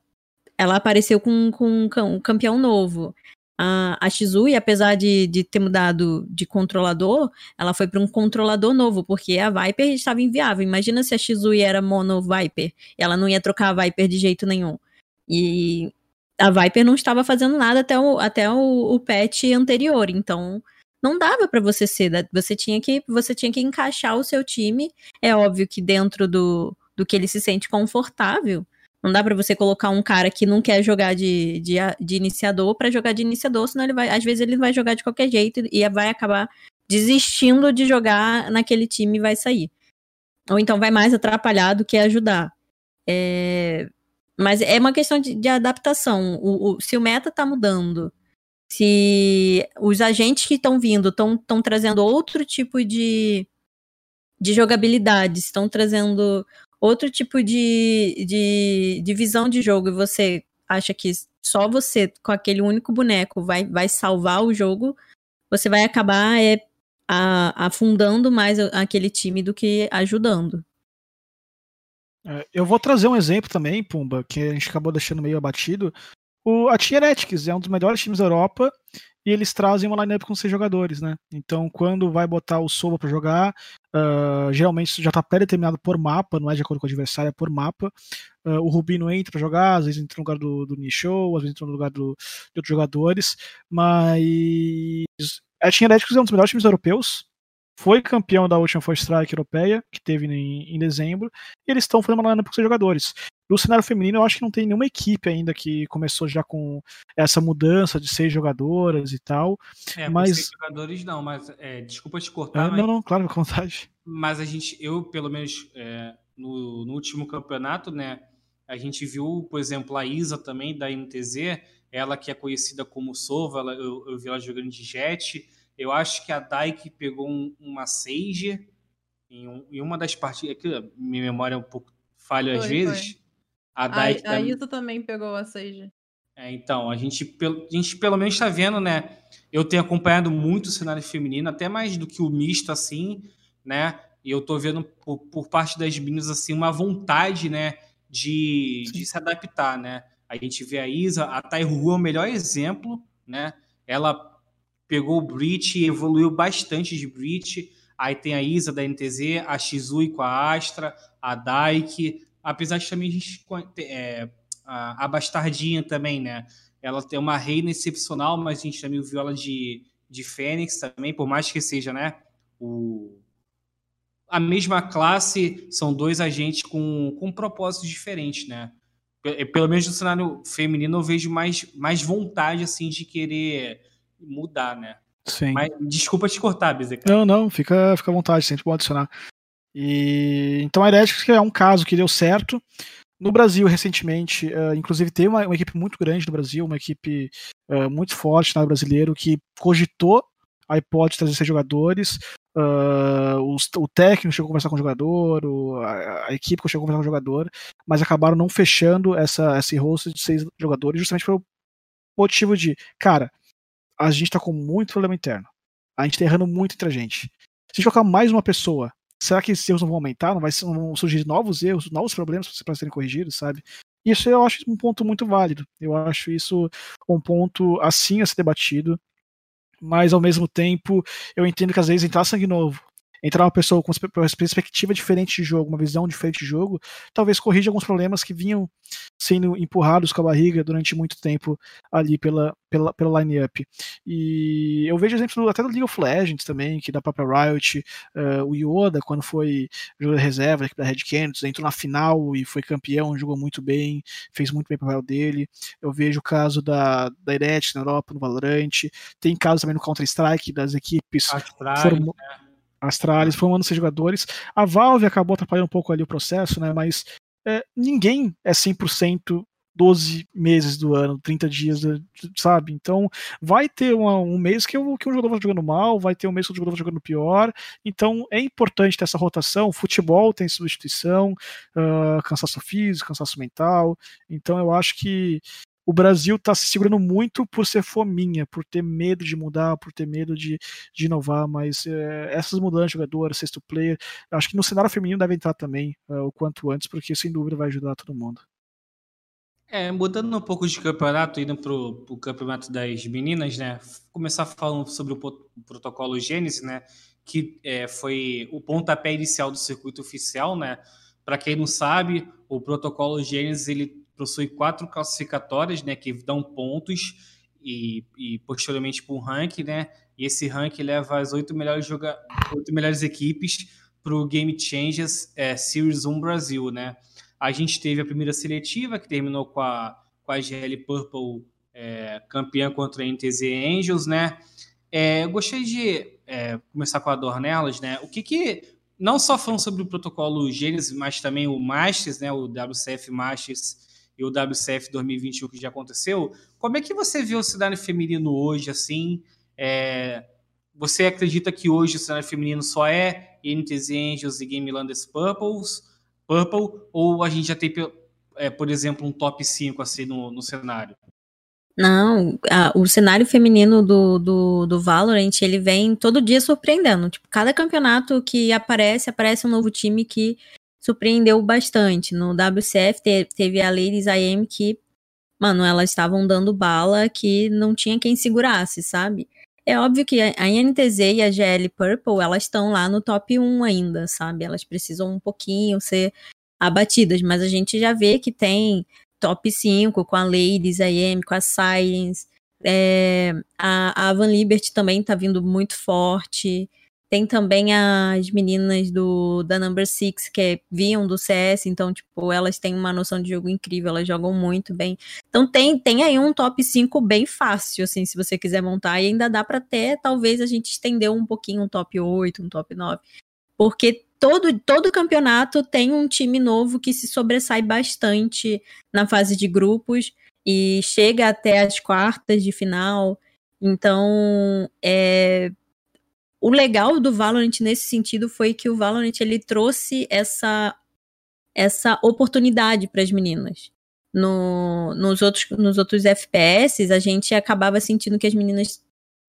ela apareceu com, com um campeão novo a, a apesar de, de ter mudado de controlador, ela foi para um controlador novo, porque a Viper estava inviável. Imagina se a Shizui era mono Viper, ela não ia trocar a Viper de jeito nenhum. E a Viper não estava fazendo nada até o, até o, o patch anterior, então não dava para você ser, você tinha que você tinha que encaixar o seu time. É óbvio que dentro do, do que ele se sente confortável, não dá para você colocar um cara que não quer jogar de, de, de iniciador para jogar de iniciador, senão ele vai, às vezes ele vai jogar de qualquer jeito e vai acabar desistindo de jogar naquele time e vai sair. Ou então vai mais atrapalhar do que ajudar. É... Mas é uma questão de, de adaptação. O, o, se o meta tá mudando, se os agentes que estão vindo estão trazendo outro tipo de, de jogabilidade, estão trazendo outro tipo de, de, de visão de jogo e você acha que só você, com aquele único boneco, vai, vai salvar o jogo, você vai acabar é, a, afundando mais aquele time do que ajudando. É, eu vou trazer um exemplo também, Pumba, que a gente acabou deixando meio abatido. O, a Team Heretics é um dos melhores times da Europa e eles trazem uma lineup com seis jogadores, né? Então, quando vai botar o Soba para jogar, uh, geralmente isso já está pré-determinado por mapa, não é de acordo com o adversário, é por mapa. Uh, o Rubino entra para jogar, às vezes entra no lugar do, do Nisho, às vezes entra no lugar do, de outros jogadores, mas a Team Heretics é um dos melhores times europeus, foi campeão da última First Strike europeia, que teve em, em dezembro, e eles estão fazendo uma lineup com seus jogadores. No cenário feminino, eu acho que não tem nenhuma equipe ainda que começou já com essa mudança de seis jogadoras e tal. É, mas seis jogadores não, mas é, desculpa te cortar. É, mas... Não, não, claro, com vontade. Mas a gente, eu pelo menos é, no, no, último campeonato, né, a gente viu, por exemplo, a Isa também da NTZ, ela que é conhecida como Sova, ela, eu, eu vi ela jogando de Jet. Eu acho que a Dyke pegou um, uma Sage em, um, em, uma das partidas. Aqui, minha memória é um pouco falha às vezes. Foi. A, Dai, a, a Isa também pegou a Sage. É, então, a gente, a gente pelo menos está vendo, né? Eu tenho acompanhado muito o cenário feminino, até mais do que o misto, assim, né? E eu tô vendo por, por parte das meninas, assim, uma vontade, né? De, de se adaptar, né? A gente vê a Isa, a Taihu é o melhor exemplo, né? Ela pegou o Breach e evoluiu bastante de Breach. Aí tem a Isa da NTZ, a Shizui com a Astra, a Daiki, apesar de também a gente é, a, Bastardinha também, né? Ela tem uma reina excepcional, mas a gente também viu ela de, de Fênix também, por mais que seja, né? O, a mesma classe, são dois agentes com, com propósitos diferentes, né? Pelo menos no cenário feminino eu vejo mais, mais vontade, assim, de querer mudar, né? Sim. Mas, desculpa te cortar, Bezerra. Não, não, fica, fica à vontade, sempre pode adicionar. E então a Heretics é um caso que deu certo. No Brasil, recentemente, uh, inclusive tem uma, uma, equipe muito grande no Brasil, uma equipe uh, muito forte na brasileiro que cogitou a hipótese de trazer seis jogadores. Uh, os, o técnico chegou a conversar com o jogador, o, a, a, equipe chegou a conversar com o jogador, mas acabaram não fechando essa, esse roster de seis jogadores justamente pelo motivo de, cara, a gente tá com muito problema interno. A gente tá errando muito entre a gente. Se a gente colocar mais uma pessoa, será que esses erros não vão aumentar? Não, vai, não vão surgir novos erros, novos problemas para serem corrigidos, sabe? Isso eu acho um ponto muito válido. Eu acho isso um ponto assim a ser debatido. Mas ao mesmo tempo, eu entendo que às vezes entrar sangue novo entrar uma pessoa com uma perspectiva diferente de jogo, uma visão diferente de jogo, talvez corrija alguns problemas que vinham sendo empurrados com a barriga durante muito tempo ali pela, pela, pela line-up. E eu vejo exemplos até do League of Legends também, que da própria Riot, uh, o Yoda, quando foi jogador reserva da Red Canids, entrou na final e foi campeão, jogou muito bem, fez muito bem o papel dele. Eu vejo o caso da, da Iret na Europa, no Valorant, tem casos também no Counter-Strike, das equipes foram, né? Astralis formando seus jogadores. A Valve acabou atrapalhando um pouco ali o processo, né? Mas é, ninguém é 100% 12 meses do ano, 30 dias, sabe? Então, vai ter uma, um mês que, que um jogador vai jogando mal, vai ter um mês que o jogador vai jogando pior. Então, é importante ter essa rotação. Futebol tem substituição, uh, cansaço físico, cansaço mental. Então, eu acho que o Brasil está se segurando muito por ser fominha, por ter medo de mudar, por ter medo de, de inovar, mas é, essas mudanças de jogador, sexto player, acho que no cenário feminino deve entrar também é, o quanto antes, porque sem dúvida vai ajudar todo mundo. É, mudando um pouco de campeonato, indo para o campeonato das meninas, né? Começar falando sobre o, protocolo Gênesis, né? Que é, foi o pontapé inicial do circuito oficial, né? Para quem não sabe, o protocolo Gênesis ele possui quatro classificatórias, né, que dão pontos e, e posteriormente para um ranking, né? E esse ranking leva as oito melhores, joga oito melhores equipes para o Game Changers é, Series 1 Brasil, né? A gente teve a primeira seletiva, que terminou com a, com a GL Purple é, campeã contra a NTZ Angels, né? É, eu gostaria de é, começar com a Dornelas, né? O que que, não só falando sobre o protocolo Gênesis, mas também o Masters, né? O WCF Masters e o WCF 2021 que já aconteceu. Como é que você vê o cenário feminino hoje, assim? É, você acredita que hoje o cenário feminino só é NTZ Angels e Game Landers Purples, Purple, ou a gente já tem, é, por exemplo, um top 5 assim no, no cenário? Não, o cenário feminino do, do, do Valorant, ele vem todo dia surpreendendo. Tipo, cada campeonato que aparece, aparece um novo time que surpreendeu bastante. No WCF te, teve a Ladies IM que, mano, elas estavam dando bala que não tinha quem segurasse, sabe? É óbvio que a NTZ e a GL Purple, elas estão lá no top 1 ainda, sabe? Elas precisam um pouquinho ser abatidas, mas a gente já vê que tem top 5 com a Ladies IM, com a Science, é, a, a Van Liberty também tá vindo muito forte. Tem também as meninas do da Number Six que é, vinham do CS, então, tipo, elas têm uma noção de jogo incrível, elas jogam muito bem. Então tem, tem aí um top 5 bem fácil, assim, se você quiser montar. E ainda dá para até, talvez, a gente estender um pouquinho um top 8, um top 9. Porque todo, todo campeonato tem um time novo que se sobressai bastante na fase de grupos e chega até as quartas de final. Então, é, o legal do Valorant nesse sentido foi que o Valorant ele trouxe essa essa oportunidade para as meninas. No, nos, outros, nos outros FPS, a gente acabava sentindo que as meninas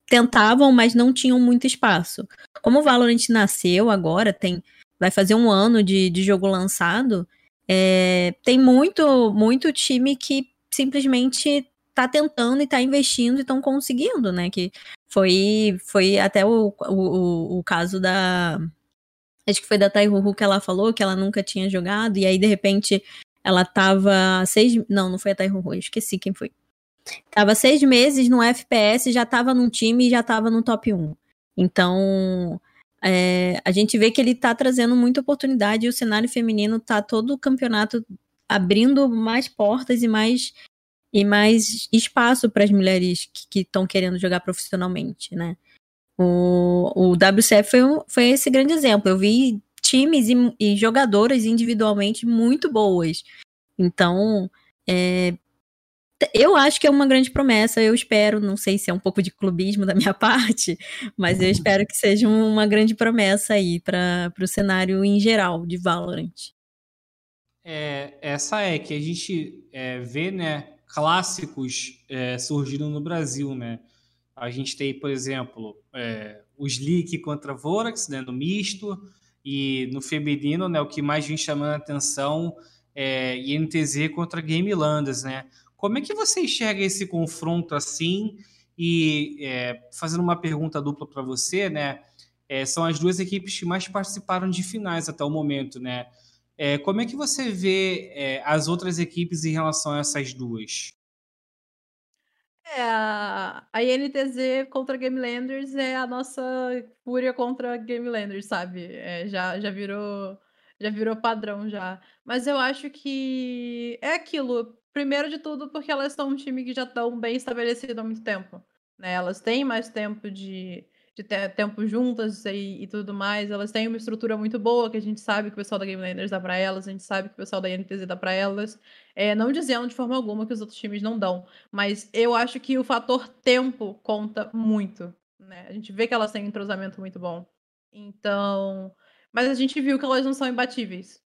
tentavam, mas não tinham muito espaço. Como o Valorant nasceu agora, tem vai fazer um ano de, de jogo lançado, é, tem muito, muito time que simplesmente tá tentando e tá investindo e estão conseguindo, né? Que foi, foi até o, o, o caso da. Acho que foi da Taihuhu que ela falou que ela nunca tinha jogado, e aí de repente ela tava seis. Não, não foi a Taihuhu, esqueci quem foi. Tava seis meses no FPS, já tava num time e já tava no top 1. Então, é, a gente vê que ele tá trazendo muita oportunidade e o cenário feminino tá todo o campeonato abrindo mais portas e mais e mais espaço para as mulheres que estão que querendo jogar profissionalmente, né? O, o WCF foi, um, foi esse grande exemplo. Eu vi times e, e jogadoras individualmente muito boas. Então, é, eu acho que é uma grande promessa. Eu espero, não sei se é um pouco de clubismo da minha parte, mas eu espero que seja uma grande promessa aí para o cenário em geral de Valorant. É, essa é que a gente é, vê, né, clássicos é, surgindo no Brasil, né? A gente tem, por exemplo, é, o Slick contra Vorax, né, no misto, e no feminino, né, o que mais vem chamando a atenção é INTZ contra Game Landers, né? Como é que você enxerga esse confronto assim? E é, fazendo uma pergunta dupla para você, né? É, são as duas equipes que mais participaram de finais até o momento, né? É, como é que você vê é, as outras equipes em relação a essas duas? É, a, INTZ contra Game Landers é a nossa fúria contra Game Landers, sabe? É, já, já virou já virou padrão já. Mas eu acho que é aquilo. Primeiro de tudo, porque elas são um time que já estão bem estabelecido há muito tempo. Né? Elas têm mais tempo de, de tempo juntas e, e, tudo mais. Elas têm uma estrutura muito boa, que a gente sabe que o pessoal da Game Landers dá para elas, a gente sabe que o pessoal da INTZ dá para elas. É, não dizendo de forma alguma que os outros times não dão, mas eu acho que o fator tempo conta muito. Né? A gente vê que elas têm um entrosamento muito bom. Então, mas a gente viu que elas não são imbatíveis.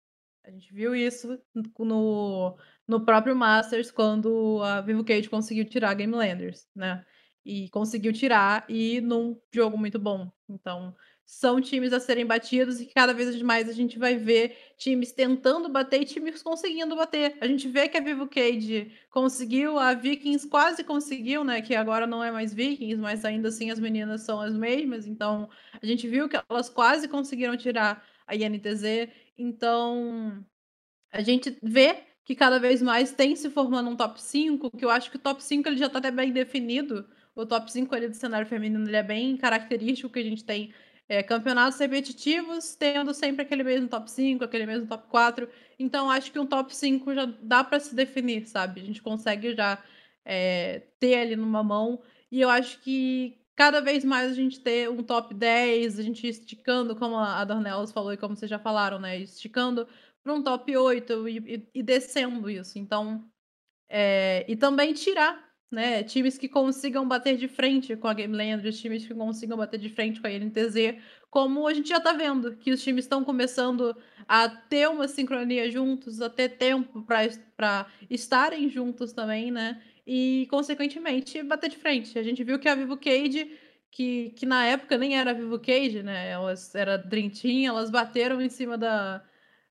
A gente viu isso no, no próprio Masters, quando a Vivo Cage conseguiu tirar a Game Landers, né? E conseguiu tirar e num jogo muito bom. Então, são times a serem batidos e cada vez mais a gente vai ver times tentando bater e times conseguindo bater. A gente vê que a Vivo Cage conseguiu, a Vikings quase conseguiu, né? Que agora não é mais Vikings, mas ainda assim as meninas são as mesmas. Então a gente viu que elas quase conseguiram tirar a INTZ. Então a gente vê que cada vez mais tem se formando um top 5, que eu acho que o top 5 ele já está até bem definido. O top 5 ali do cenário feminino ele é bem característico que a gente tem é, campeonatos repetitivos, tendo sempre aquele mesmo top 5, aquele mesmo top 4. Então, acho que um top 5 já dá para se definir, sabe? A gente consegue já é, ter ali numa mão. E eu acho que cada vez mais a gente ter um top 10, a gente esticando, como a Dornelas falou e como vocês já falaram, né? Esticando para um top 8 e, e, e descendo isso. Então, é, e também tirar né? Times que consigam bater de frente com a Game Landers, times que consigam bater de frente com a NTZ, como a gente já tá vendo, que os times estão começando a ter uma sincronia juntos, a ter tempo para estarem juntos também, né? E, consequentemente, bater de frente. A gente viu que a Vivo Cage, que, que na época nem era Vivo Cage, né? Elas era Dream Team, elas bateram em cima da,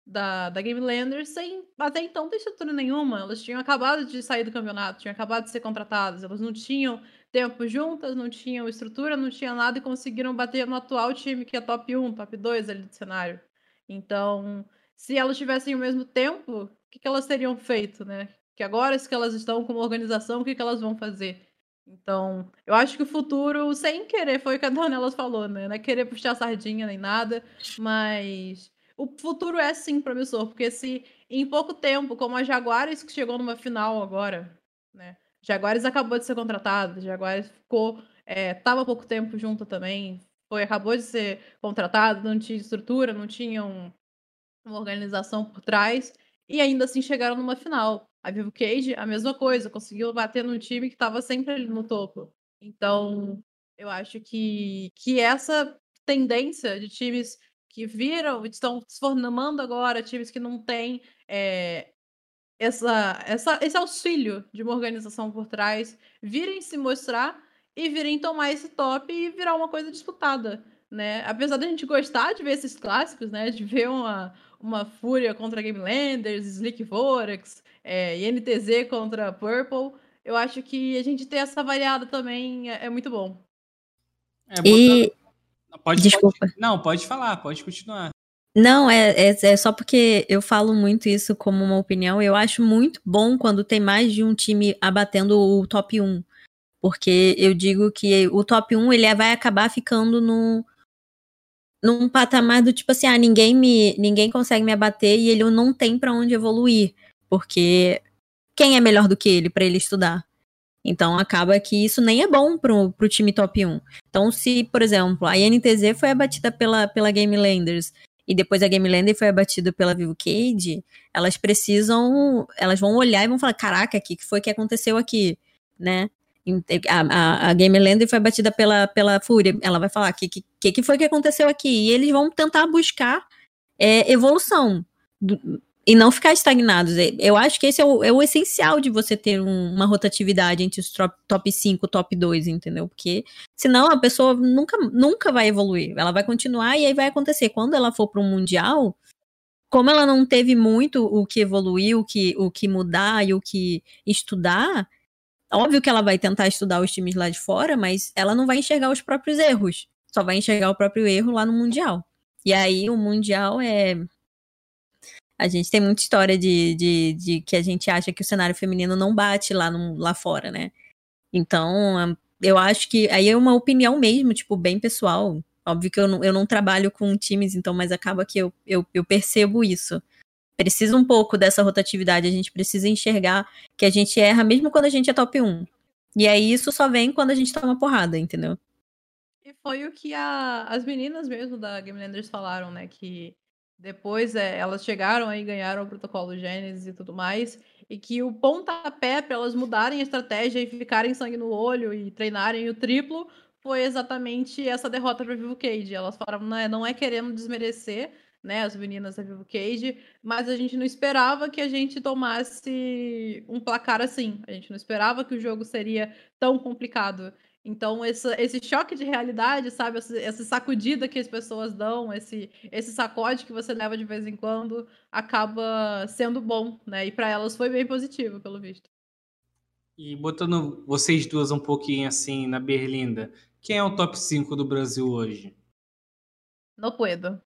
da, da Game Landers sem até então ter estrutura nenhuma. Elas tinham acabado de sair do campeonato, tinham acabado de ser contratadas, elas não tinham tempo juntas, não tinham estrutura, não tinha nada e conseguiram bater no atual time que é top 1, top 2 ali do cenário. Então, se elas tivessem o mesmo tempo, o que, que elas teriam feito, né? Que agora, se elas estão com uma organização, o que, que elas vão fazer? Então, eu acho que o futuro, sem querer, foi o que a Dona falou, né? Não é querer puxar sardinha nem nada, mas o futuro é sim promissor, porque se em pouco tempo, como a Jaguares que chegou numa final agora, né? Jaguares acabou de ser contratada, Jaguares ficou, é, tava há pouco tempo junto também, foi acabou de ser contratado, não tinha estrutura, não tinha um, uma organização por trás e ainda assim chegaram numa final. A Vivo Cage, a mesma coisa, conseguiu bater num time que estava sempre ali no topo. Então, eu acho que, que essa tendência de times que viram, estão se formando agora, times que não têm é, essa, essa, esse auxílio de uma organização por trás, virem se mostrar e virem tomar esse top e virar uma coisa disputada. Né? Apesar da gente gostar de ver esses clássicos, né? De ver uma, uma Fúria contra Game Landers, Slick Vorax, é, INTZ contra Purple, eu acho que a gente ter essa variada também é, é muito bom. É, e Pode, Desculpa. Pode, não, pode falar, pode continuar. Não, é, é, é, só porque eu falo muito isso como uma opinião. Eu acho muito bom quando tem mais de um time abatendo o top 1. Porque eu digo que o top 1 ele vai acabar ficando no, num patamar do tipo assim, ah, ninguém me ninguém consegue me abater e ele não tem para onde evoluir, porque quem é melhor do que ele para ele estudar? Então acaba que isso nem é bom pro, pro time top 1. Então, se, por exemplo, a INTZ foi abatida pela, pela Game Landers e depois a Game Lander foi abatida pela Vivo Cage, elas precisam. Elas vão olhar e vão falar: caraca, o que foi que aconteceu aqui? Né? A, a, a Game Lander foi abatida pela, pela Fúria. Ela vai falar: o que, que, que foi que aconteceu aqui? E eles vão tentar buscar é, evolução. E não ficar estagnados. É, eu acho que esse é o, é o essencial de você ter um, uma rotatividade entre os top 5 top 2, entendeu? Porque senão a pessoa nunca, nunca vai evoluir. Ela vai continuar e aí vai acontecer. Quando ela for para um Mundial, como ela não teve muito o que evoluir, o que, o que mudar e o que estudar, óbvio que ela vai tentar estudar os times lá de fora, mas ela não vai enxergar os próprios erros. Só vai enxergar o próprio erro lá no Mundial. E aí o Mundial é a gente tem muita história de, de, de, que a gente acha que o cenário feminino não bate lá, no, lá fora, né? Então, eu acho que aí é uma opinião mesmo, tipo, bem pessoal. Óbvio que eu não, eu não trabalho com times, então, mas acaba que eu, eu, eu percebo isso. Precisa um pouco dessa rotatividade, a gente precisa enxergar que a gente erra mesmo quando a gente é top 1. E aí isso só vem quando a gente toma porrada, entendeu? E foi o que a, as meninas mesmo da Game Landers falaram, né? Que depois é, elas chegaram aí, ganharam o protocolo Gênesis e tudo mais, e que o pontapé para elas mudarem a estratégia e ficarem sangue no olho e treinarem o triplo foi exatamente essa derrota para Vivo Cage. Elas falaram, não é, não é querendo desmerecer né, as meninas da Vivo Cage, mas a gente não esperava que a gente tomasse um placar assim. A gente não esperava que o jogo seria tão complicado. Então, esse, esse choque de realidade, sabe? Essa, essa sacudida que as pessoas dão, esse, esse sacode que você leva de vez em quando, acaba sendo bom, né? E para elas foi bem positivo, pelo visto. E botando vocês duas um pouquinho assim na berlinda, quem é o top 5 do Brasil hoje? Não puedo.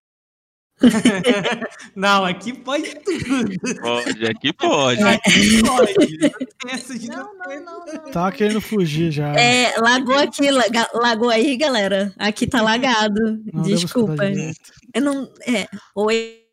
não, aqui pode tudo. Pode, aqui pode. Aqui pode. Não, não, não, não. Tá querendo fugir já. É, lagou aqui, lagou aí, galera. Aqui tá lagado. Não Desculpa. Eu não. É. Oi.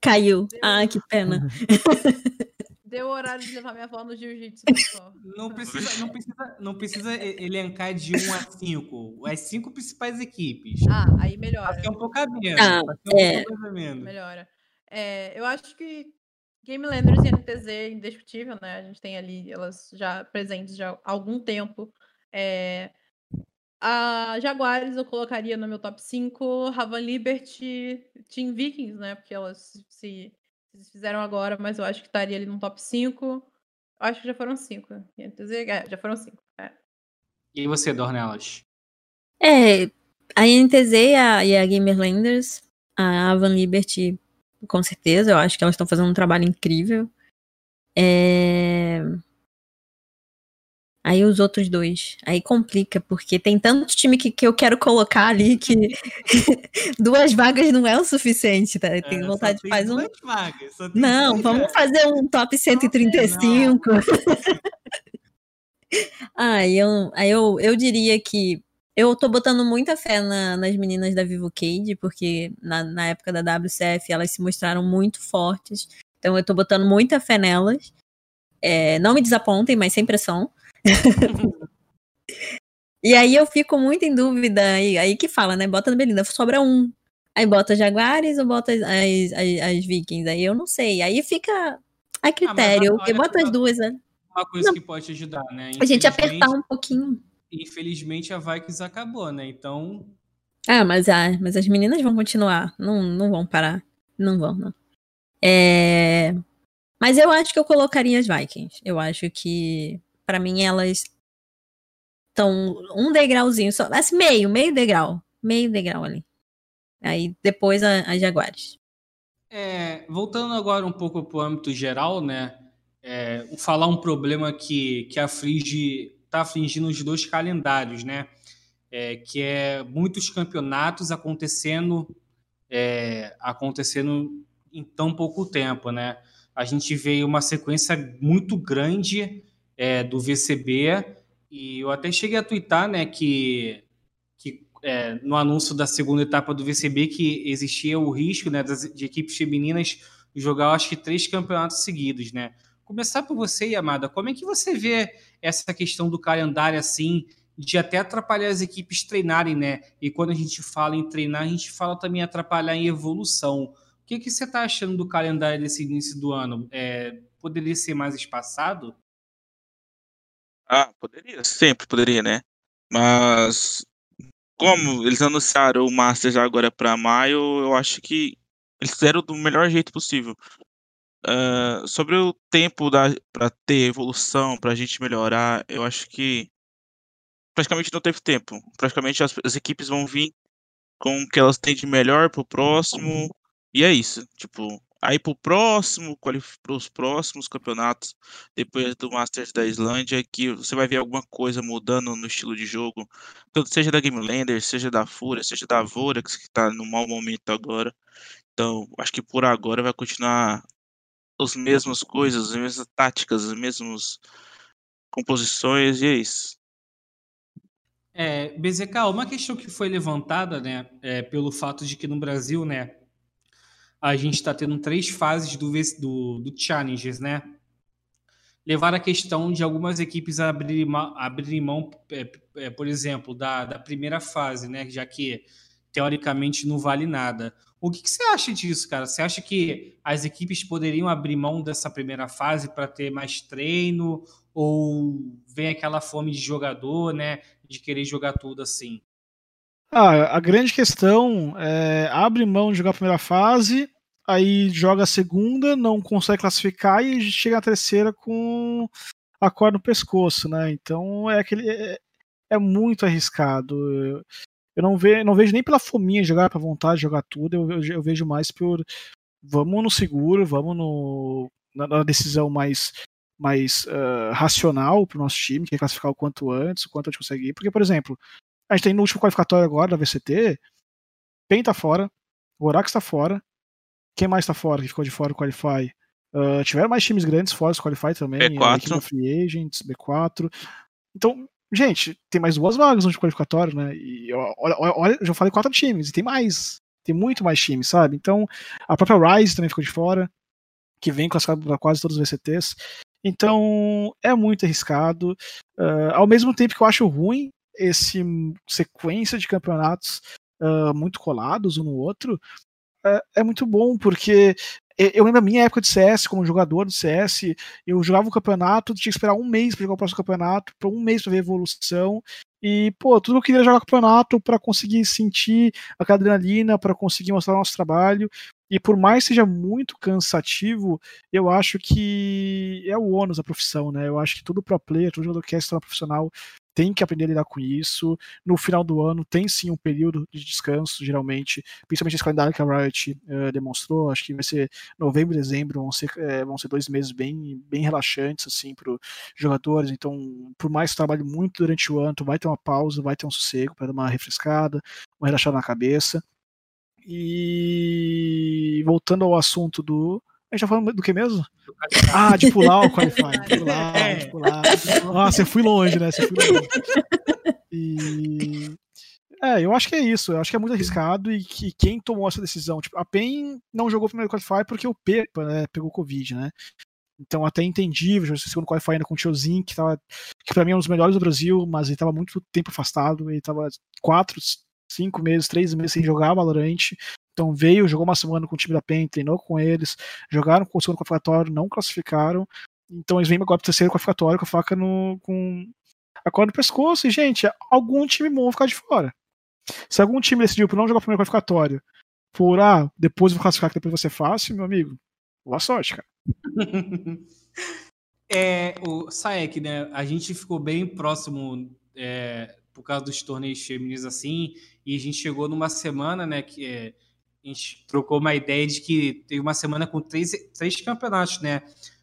Caiu. Ah, que pena. Deu o horário de levar minha avó no jiu-jitsu, pessoal. Não precisa, não, precisa, não precisa elencar de 1 a 5. As cinco principais equipes. Ah, aí melhora. Aqui é um pouco a menos. Ah, um é. pouco menos. Melhora. É, eu acho que Game Landers e NTZ é indiscutível, né? A gente tem ali elas já presentes já há algum tempo. É, a Jaguares eu colocaria no meu top 5. Ravan Liberty, Team Vikings, né? Porque elas se eles fizeram agora, mas eu acho que estaria ali no top 5. Eu acho que já foram 5. É, já foram 5. É. E você, Dornelas? É, a NTZ e a, e a Gamerlanders, a Avan Liberty, com certeza, eu acho que elas estão fazendo um trabalho incrível. É... Aí os outros dois. Aí complica, porque tem tanto time que, que eu quero colocar ali que duas vagas não é o suficiente, tá? Tem é, vontade de fazer um. Vagas, não, vamos fazer um top 135. ah, eu, aí eu, eu diria que eu tô botando muita fé na, nas meninas da Vivo Cade, porque na, na época da WCF elas se mostraram muito fortes. Então eu tô botando muita fé nelas. É, não me desapontem, mas sem pressão. e aí eu fico muito em dúvida, aí, aí que fala, né? Bota no Belinda, sobra um. Aí bota Jaguares ou bota as, as, as Vikings? Aí eu não sei. Aí fica a critério. Ah, eu boto as duas, né? Uma coisa não. que pode ajudar, né? A gente apertar um pouquinho. Infelizmente a Vikings acabou, né? Então. Ah, mas, ah, mas as meninas vão continuar. Não, não vão parar. Não vão, não. É... Mas eu acho que eu colocaria as Vikings. Eu acho que para mim elas estão um degrauzinho, só, assim, meio, meio degrau, meio degrau ali. Aí depois as Jaguares. É, voltando agora um pouco para o âmbito geral, né? É, falar um problema que, que aflige, está afligindo os dois calendários, né? É, que é muitos campeonatos acontecendo é, acontecendo em tão pouco tempo, né? A gente vê uma sequência muito grande é, do VCB, e eu até cheguei a twittar, né, que, que é, no anúncio da segunda etapa do VCB que existia o risco, né, das, de equipes femininas jogar, acho que três campeonatos seguidos, né. Começar por você, Yamada, como é que você vê essa questão do calendário assim, de até atrapalhar as equipes treinarem, né? E quando a gente fala em treinar, a gente fala também atrapalhar em evolução. O que, que você está achando do calendário desse início do ano? É, poderia ser mais espaçado? Ah, poderia, sempre poderia, né? Mas como eles anunciaram o Master já agora para maio, eu acho que eles fizeram do melhor jeito possível. Uh, sobre o tempo para ter evolução, para a gente melhorar, eu acho que praticamente não teve tempo. Praticamente as, as equipes vão vir com o que elas têm de melhor pro próximo, e é isso. Tipo, aí pro próximo, para os próximos campeonatos, depois do Masters da Islândia, que você vai ver alguma coisa mudando no estilo de jogo, seja da Game Lander, seja da Fúria, seja da Vorax, que está no mau momento agora. Então, acho que por agora vai continuar as mesmas coisas, as mesmas táticas, as mesmas composições, e é isso. É, BZK, uma questão que foi levantada, né, é, pelo fato de que no Brasil, né, a gente está tendo três fases do, do, do Challengers, né? Levar a questão de algumas equipes abrirem mão, abrir mão é, é, por exemplo, da, da primeira fase, né? Já que teoricamente não vale nada. O que, que, você acha disso, cara? Você acha que as equipes poderiam abrir mão dessa primeira fase para ter mais treino? Ou vem aquela fome de jogador, né? De querer jogar tudo assim? Ah, a grande questão é abre mão de jogar a primeira fase, aí joga a segunda, não consegue classificar e chega na terceira com a corda no pescoço, né? Então é aquele é, é muito arriscado. Eu, não, ve, não vejo nem pela fominha de jogar, pra vontade de jogar tudo, eu, eu, eu vejo mais por vamos no seguro, vamos no, na, na decisão mais, mais uh, racional pro nosso time, que é classificar o quanto antes, o quanto a gente consegue ir. Porque, por exemplo, a gente tem no último qualificatório agora da VCT, PEN tá fora, Vorax tá fora, quem mais tá fora, que ficou de fora do Qualify? Uh, tiveram mais times grandes fora do Qualify também, B4. a Free Agents, B4. Então, gente, tem mais duas vagas no qualificatório, né? E olha, olha, já falei quatro times, e tem mais. Tem muito mais times, sabe? Então, a própria Rise também ficou de fora, que vem classificado para quase todos os VCTs. Então, é muito arriscado. Uh, ao mesmo tempo que eu acho ruim esse sequência de campeonatos uh, muito colados um no outro, é, é muito bom, porque eu lembro minha época de CS, como jogador de CS, eu jogava o campeonato, tinha que esperar um mês para jogar o próximo campeonato, para um mês para ver evolução. E, pô, tudo eu queria jogar campeonato para conseguir sentir aquela adrenalina, para conseguir mostrar o nosso trabalho. E por mais seja muito cansativo, eu acho que é o ônus da profissão, né? Eu acho que todo pro player, todo jogador que quer se tornar profissional tem que aprender a lidar com isso. No final do ano tem sim um período de descanso, geralmente, principalmente esse calendário que a Riot uh, demonstrou. Acho que vai ser novembro e dezembro, vão ser, uh, vão ser dois meses bem, bem relaxantes assim, para os jogadores. Então, por mais que trabalhe muito durante o ano, vai ter uma pausa, vai ter um sossego para dar uma refrescada, uma relaxada na cabeça. E voltando ao assunto do. A gente tá falando do que mesmo? Ah, de pular o Qualify. De pular, é. de pular. Ah, você foi longe, né? Você foi longe. E. É, eu acho que é isso. Eu acho que é muito arriscado e que quem tomou essa decisão, tipo, a PEN não jogou o primeiro Qualify porque o Pepa né, pegou Covid, né? Então até entendível, o segundo Qualify ainda com o Tiozinho, que, tava, que pra mim é um dos melhores do Brasil, mas ele tava muito tempo afastado, ele tava quatro, cinco meses, três meses sem jogar Valorant. Então veio, jogou uma semana com o time da PEN, treinou com eles, jogaram com o segundo qualificatório, não classificaram. Então eles vêm agora pro terceiro qualificatório com a faca no. com a corda no pescoço. E, gente, algum time bom vai ficar de fora. Se algum time decidiu por não jogar o primeiro qualificatório, por ah, depois vou classificar que depois vai ser fácil, meu amigo, boa sorte, cara. é, o Saek, né? A gente ficou bem próximo é, por causa dos torneios femininos assim, e a gente chegou numa semana, né, que é, a gente trocou uma ideia de que teve uma semana com três, três campeonatos, né?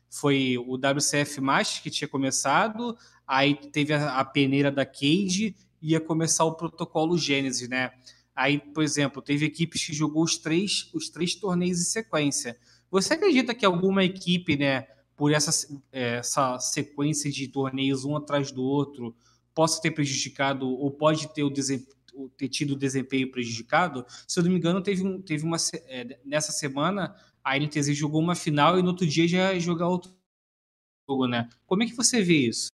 Foi o WCF Masters que tinha começado, aí teve a, a peneira da Cade, ia começar o protocolo Gênesis, né? Aí, por exemplo, teve equipes que jogou os três, os três torneios em sequência. Você acredita que alguma equipe, né, por essa, é, essa sequência de torneios um atrás do outro, possa ter prejudicado ou pode ter, o ter tido desempenho prejudicado. Se eu não me engano, teve, um, teve uma. É, nessa semana, a NTZ jogou uma final e no outro dia já jogar outro jogo, né? Como é que você vê isso?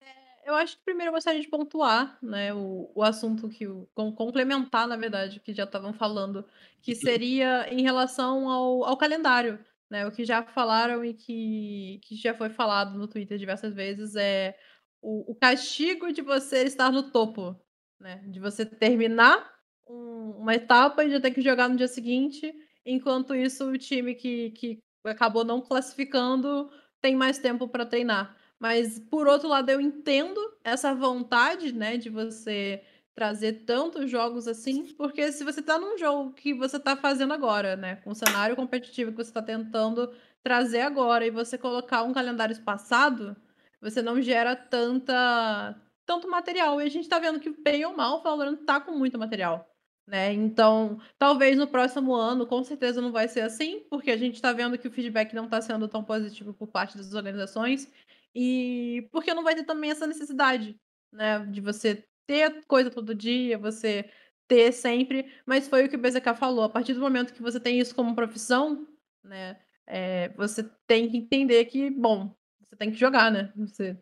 É, eu acho que primeiro eu gostaria de pontuar né, o, o assunto que o, complementar, na verdade, que já estavam falando, que seria em relação ao, ao calendário. Né, o que já falaram e que, que já foi falado no Twitter diversas vezes é o, o castigo de você estar no topo, né? De você terminar um, uma etapa e já ter que jogar no dia seguinte, enquanto isso o time que, que acabou não classificando tem mais tempo para treinar. Mas, por outro lado, eu entendo essa vontade, né, de você trazer tantos jogos assim, porque se você tá num jogo que você tá fazendo agora, né, com um cenário competitivo que você tá tentando trazer agora e você colocar um calendário espaçado, você não gera tanta tanto material. E a gente tá vendo que bem ou mal o Valorant tá com muito material. Né? Então, talvez no próximo ano, com certeza não vai ser assim, porque a gente está vendo que o feedback não está sendo tão positivo por parte das organizações, e porque não vai ter também essa necessidade, né, de você ter coisa todo dia, você ter sempre, mas foi o que o BZK falou, a partir do momento que você tem isso como profissão, né, é, você tem que entender que, bom, você tem que jogar, né, você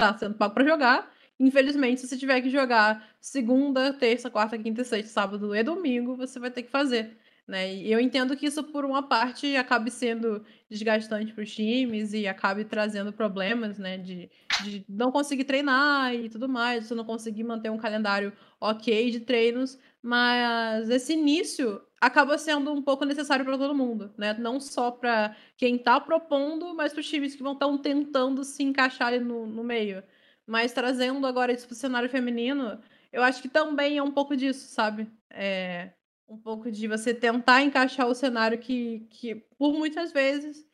tá sendo pago para jogar, Infelizmente, se você tiver que jogar segunda, terça, quarta, quinta, sexta, sábado e domingo, você vai ter que fazer. Né? E eu entendo que isso, por uma parte, acabe sendo desgastante para os times e acabe trazendo problemas, né? De, de não conseguir treinar e tudo mais, você não conseguir manter um calendário ok de treinos, mas esse início acaba sendo um pouco necessário para todo mundo, né? Não só para quem está propondo, mas para os times que vão estar tentando se encaixar ali no, no meio. Mas trazendo agora isso pro cenário feminino, eu acho que também é um pouco disso, sabe? É um pouco de você tentar encaixar o cenário que, que por muitas vezes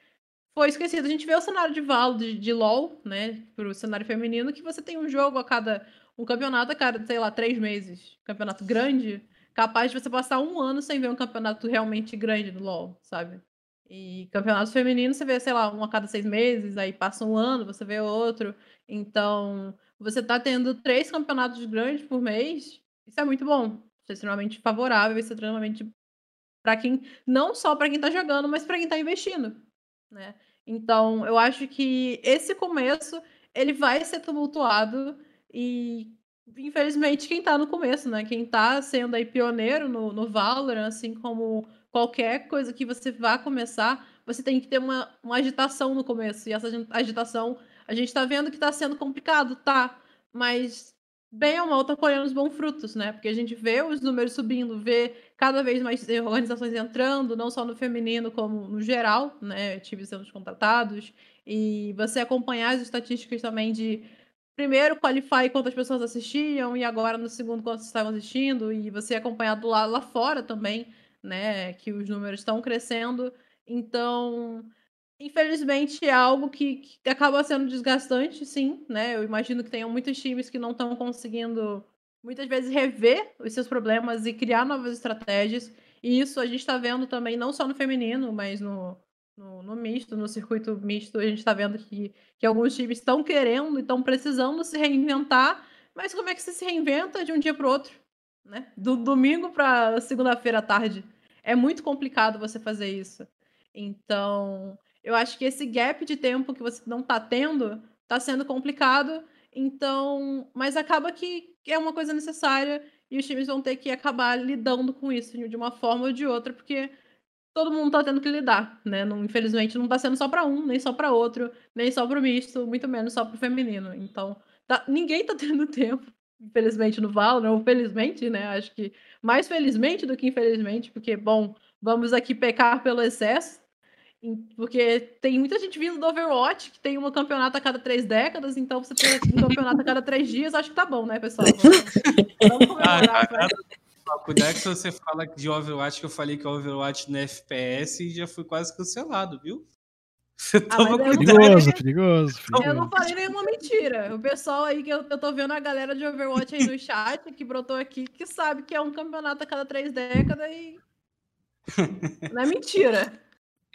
foi esquecido. A gente vê o cenário de Valo, de, de LoL, né, pro cenário feminino, que você tem um jogo a cada. um campeonato a cada, sei lá, três meses. Campeonato grande, capaz de você passar um ano sem ver um campeonato realmente grande do LoL, sabe? E campeonato feminino você vê, sei lá, um a cada seis meses, aí passa um ano, você vê outro. Então, você tá tendo três campeonatos grandes por mês, isso é muito bom. Isso é extremamente favorável, isso é extremamente para quem, não só para quem tá jogando, mas para quem tá investindo, né? Então, eu acho que esse começo, ele vai ser tumultuado e infelizmente quem tá no começo, né? Quem tá sendo aí pioneiro no, no Valorant, assim como qualquer coisa que você vá começar, você tem que ter uma, uma agitação no começo. E essa agitação, a gente tá vendo que tá sendo complicado, tá? Mas bem ou mal tá colhendo os bons frutos, né? Porque a gente vê os números subindo, vê cada vez mais organizações entrando, não só no feminino, como no geral, né? Times sendo contratados. E você acompanhar as estatísticas também de primeiro qualify quantas pessoas assistiam e agora no segundo quantas estavam assistindo e você acompanhar do lado lá fora também né? Que os números estão crescendo. Então, infelizmente, é algo que, que, acaba sendo desgastante, sim, né? Eu imagino que tenham muitos times que não estão conseguindo, muitas vezes, rever os seus problemas e criar novas estratégias. E isso a gente está vendo também, não só no feminino, mas no, no, no misto, no circuito misto, a gente está vendo que, que alguns times estão querendo e estão precisando se reinventar. Mas como é que você se reinventa de um dia para o outro? Né? Do domingo para segunda-feira à tarde é muito complicado você fazer isso. Então, eu acho que esse gap de tempo que você não está tendo está sendo complicado. Então, mas acaba que é uma coisa necessária e os times vão ter que acabar lidando com isso de uma forma ou de outra, porque todo mundo está tendo que lidar, né? Não, infelizmente não está sendo só para um, nem só para outro, nem só para o misto, muito menos só para o feminino. Então, tá, ninguém está tendo tempo infelizmente, no Valorant, ou felizmente, né? Acho que mais felizmente do que infelizmente, porque, bom, vamos aqui pecar pelo excesso, porque tem muita gente vindo do Overwatch, que tem um campeonato a cada três décadas, então você tem um campeonato a cada três dias, acho que tá bom, né, pessoal? Vamos, comemorar. Ah, cuidado que se você fala de Overwatch, que eu falei que é Overwatch no FPS, já fui quase cancelado, viu? Você ah, toma cuidado. Perigoso, perigoso, perigoso. Eu não falei nenhuma mentira. O pessoal aí que eu, eu tô vendo a galera de Overwatch aí no chat que brotou aqui, que sabe que é um campeonato a cada três décadas e. não é mentira.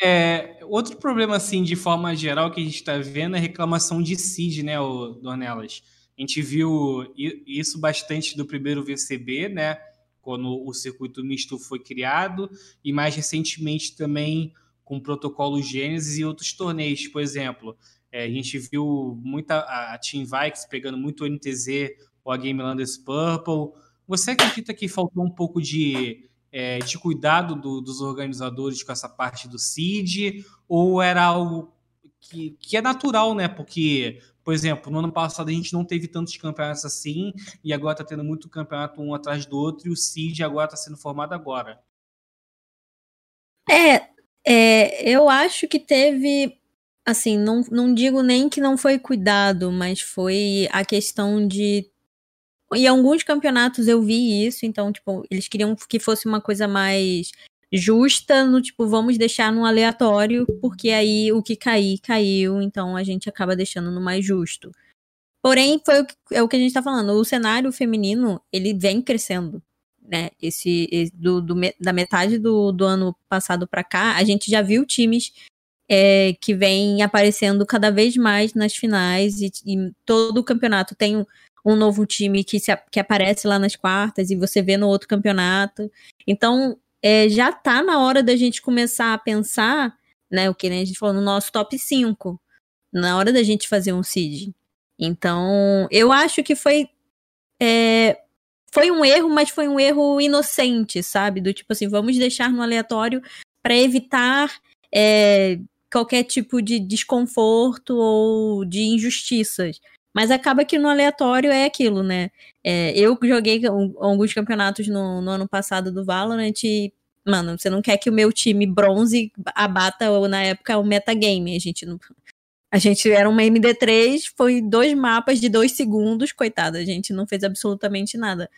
É, outro problema, assim, de forma geral, que a gente está vendo é a reclamação de seed, né, o Dornelas? A gente viu isso bastante do primeiro VCB, né, quando o circuito misto foi criado, e mais recentemente também com o protocolo Gênesis e outros torneios. Por exemplo, é, a gente viu muita a Team Vikings pegando muito o NTZ ou a Game Landers Purple. Você acredita que faltou um pouco de, é, de cuidado do, dos organizadores com essa parte do CID? Ou era algo que, que é natural, né? Porque, por exemplo, no ano passado a gente não teve tantos campeonatos assim, e agora está tendo muito campeonato um atrás do outro, e o CID agora está sendo formado agora. É, É, eu acho que teve, assim, não, não digo nem que não foi cuidado, mas foi a questão de. Em alguns campeonatos eu vi isso, então, tipo, eles queriam que fosse uma coisa mais justa, no tipo, vamos deixar no aleatório, porque aí o que cair, caiu, então a gente acaba deixando no mais justo. Porém, foi o que, é o que a gente tá falando, o cenário feminino, ele vem crescendo né? Esse, esse do, do, da metade do, do ano passado para cá, a gente já viu times é, que vêm aparecendo cada vez mais nas finais e, e todo o campeonato tem um, um novo time que, se, que aparece lá nas quartas e você vê no outro campeonato. Então, é, já tá na hora da gente começar a pensar, né? O que né, a gente falou no nosso top 5, na hora da gente fazer um seed. Então, eu acho que foi é, foi um erro, mas foi um erro inocente, sabe? Do tipo assim, vamos deixar no aleatório para evitar é, qualquer tipo de desconforto ou de injustiças. Mas acaba que no aleatório é aquilo, né? É, eu joguei alguns campeonatos no, no, ano passado do Valorant e, mano, você não quer que o meu time bronze abata, ou na época, o metagame. A gente não. A gente era uma MD3, foi dois mapas de dois segundos, coitada, a gente não fez absolutamente nada.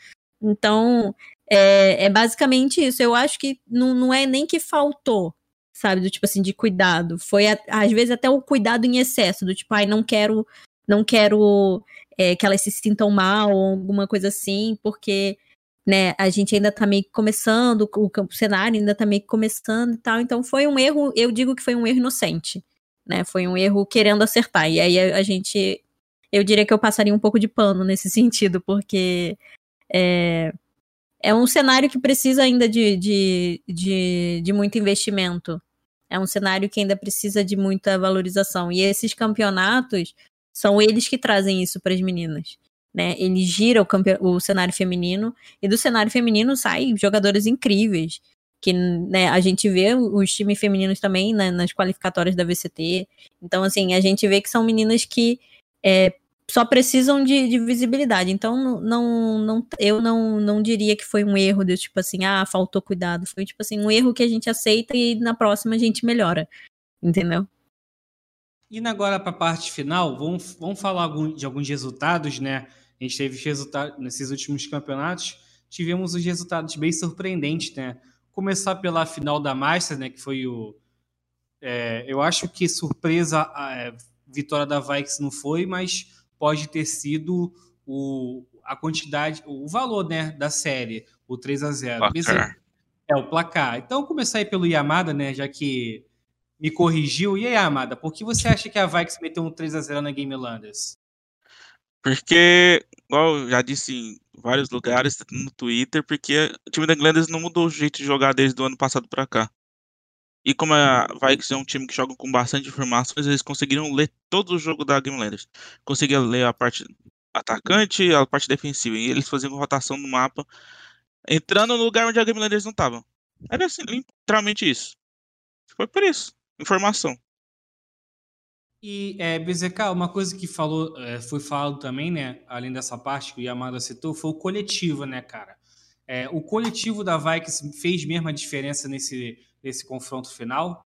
Então, é, é basicamente isso. Eu acho que não, não é nem que faltou, sabe, do tipo assim, de cuidado. Foi, às vezes, até o cuidado em excesso, do tipo, ai, não quero, não quero é, que elas se sintam mal ou alguma coisa assim, porque né, a gente ainda tá meio que começando, o, o cenário ainda tá meio que começando e tal, então foi um erro, eu digo que foi um erro inocente né? Foi um erro querendo acertar. E aí a, a gente. Eu diria que eu passaria um pouco de pano nesse sentido, porque é, é um cenário que precisa ainda de, de, de, de muito investimento. É um cenário que ainda precisa de muita valorização. E esses campeonatos são eles que trazem isso para as meninas. Né? Ele gira o, o cenário feminino e do cenário feminino saem jogadores incríveis que né, a gente vê os times femininos também né, nas qualificatórias da VCT. Então, assim, a gente vê que são meninas que é, só precisam de, de, visibilidade. Então, não, não, eu não, não diria que foi um erro de tipo assim, ah, faltou cuidado. Foi tipo assim, um erro que a gente aceita e na próxima a gente melhora. Entendeu? Indo agora para a parte final, vamos, vamos falar de alguns resultados, né? A gente teve resultados nesses últimos campeonatos, tivemos os resultados bem surpreendentes, né? começar pela final da Masters, né, que foi o. É, eu acho que surpresa a é, vitória da Vikes não foi, mas pode ter sido o, a quantidade, o valor né, da série, o 3 a 0 placar. É, o placar. Então, começar aí pelo Yamada, né, já que me corrigiu. E aí, Yamada, por que você acha que a Vikes meteu um 3 a 0 na Game Landers? Porque, igual eu já disse em vários lugares no Twitter, porque o time da Glenders não mudou o jeito de jogar desde o ano passado para cá. E como a Vikings é um time que joga com bastante informações, eles conseguiram ler todo o jogo da Game Landers. Conseguiam ler a parte atacante a parte defensiva. E eles faziam rotação no mapa, entrando no lugar onde a Game Landers não estava. Era assim, literalmente isso. Foi por isso. Informação. E, é, BZK, uma coisa que falou, é, foi falado também, né, além dessa parte que o Yamada citou, foi o coletivo, né, cara? É, o coletivo da Vikings fez mesmo a diferença nesse, nesse confronto final?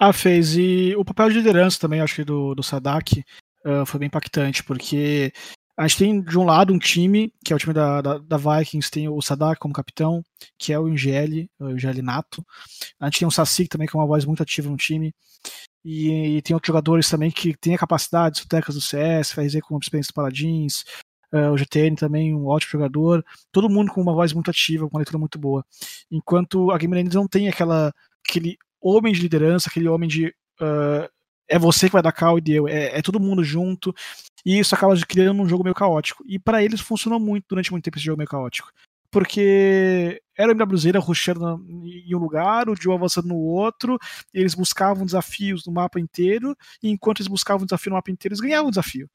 Ah, fez. E o papel de liderança também, acho que do, do Sadak, uh, foi bem impactante, porque a gente tem, de um lado, um time, que é o time da, da, da Vikings, tem o Sadak como capitão, que é o Ingele, o Ingele Nato. A gente tem o Sassik também, que é uma voz muito ativa no time. E, e, tem outros jogadores também que têm a capacidade, o Tecas do CS, FRZ com experiência do Paladins, uh, o GTN também, um ótimo jogador. Todo mundo com uma voz muito ativa, com uma leitura muito boa. Enquanto a Game não tem aquela, aquele homem de liderança, aquele homem de. Uh, é você que vai dar cal e deu, é, é, todo mundo junto, e isso acaba criando um jogo meio caótico. E para eles funcionou muito durante muito tempo esse jogo meio caótico porque era o MWZ rushando em um lugar, o Joe avançando no outro, eles buscavam desafios no mapa inteiro, e enquanto eles buscavam desafio no mapa inteiro, eles ganhavam o desafio.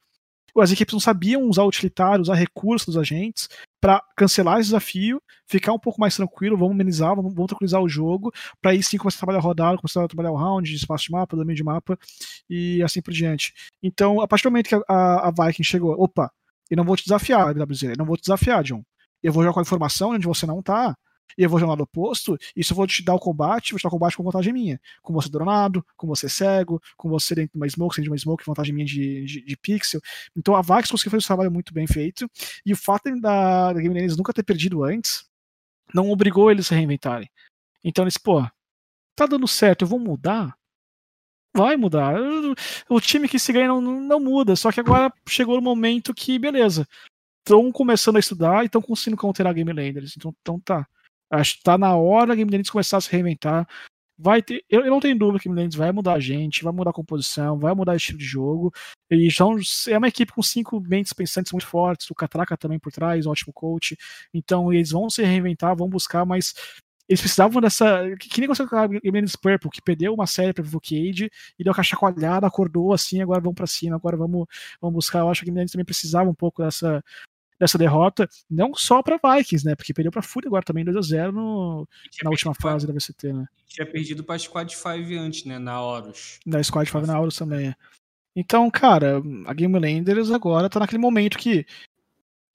As equipes não sabiam usar utilitário, usar recursos dos agentes para cancelar esse desafio, ficar um pouco mais tranquilo, vamos amenizar, vamos, vamos tranquilizar o jogo, para aí sim começar a trabalhar rodada, começar a trabalhar o round, de espaço de mapa, domínio de mapa e assim por diante. Então, a partir do momento que a, a, a Viking chegou, opa, eu não vou te desafiar, MWZ, eu não vou te desafiar, John eu vou jogar com a informação onde você não tá. E eu vou jogar do oposto, e se eu vou te dar o combate, vou te dar o combate com vantagem minha. Com você dronado, com você cego, com você dentro de uma smoke, dentro de uma smoke, vantagem minha de, de, de pixel. Então a Vax conseguiu fazer um trabalho muito bem feito. E o fato da, da Game Lane nunca ter perdido antes, não obrigou eles a se reinventarem. Então eles, pô, tá dando certo, eu vou mudar? Vai mudar. O time que se ganha não, não muda, só que agora chegou o momento que, beleza, estão começando a estudar e estão conseguindo counterar Game Landers. Então, então tá. Acho que tá na hora Game Landers começar a se reinventar. Vai ter, eu, eu não tenho dúvida que Game Landers vai mudar a gente, vai mudar a composição, vai mudar o estilo de jogo. E são, é uma equipe com cinco mentes pensantes muito fortes, o Catraca também por trás, um ótimo coach. Então eles vão se reinventar, vão buscar, mas eles precisavam dessa. Que, que nem aconteceu com a Purple, que perdeu uma série pra Cage e deu uma chacoalhada, acordou assim, agora vamos pra cima, agora vamos, vamos buscar. Eu acho que a Games também precisava um pouco dessa, dessa derrota, não só para Vikings, né? Porque perdeu para Fúria agora também 2 a 0 no, na última fase da VCT, né? Tinha perdido para Squad 5 antes, né? Na Horus. Da Squad 5 na Horus também. É. Então, cara, a Game Landers agora tá naquele momento que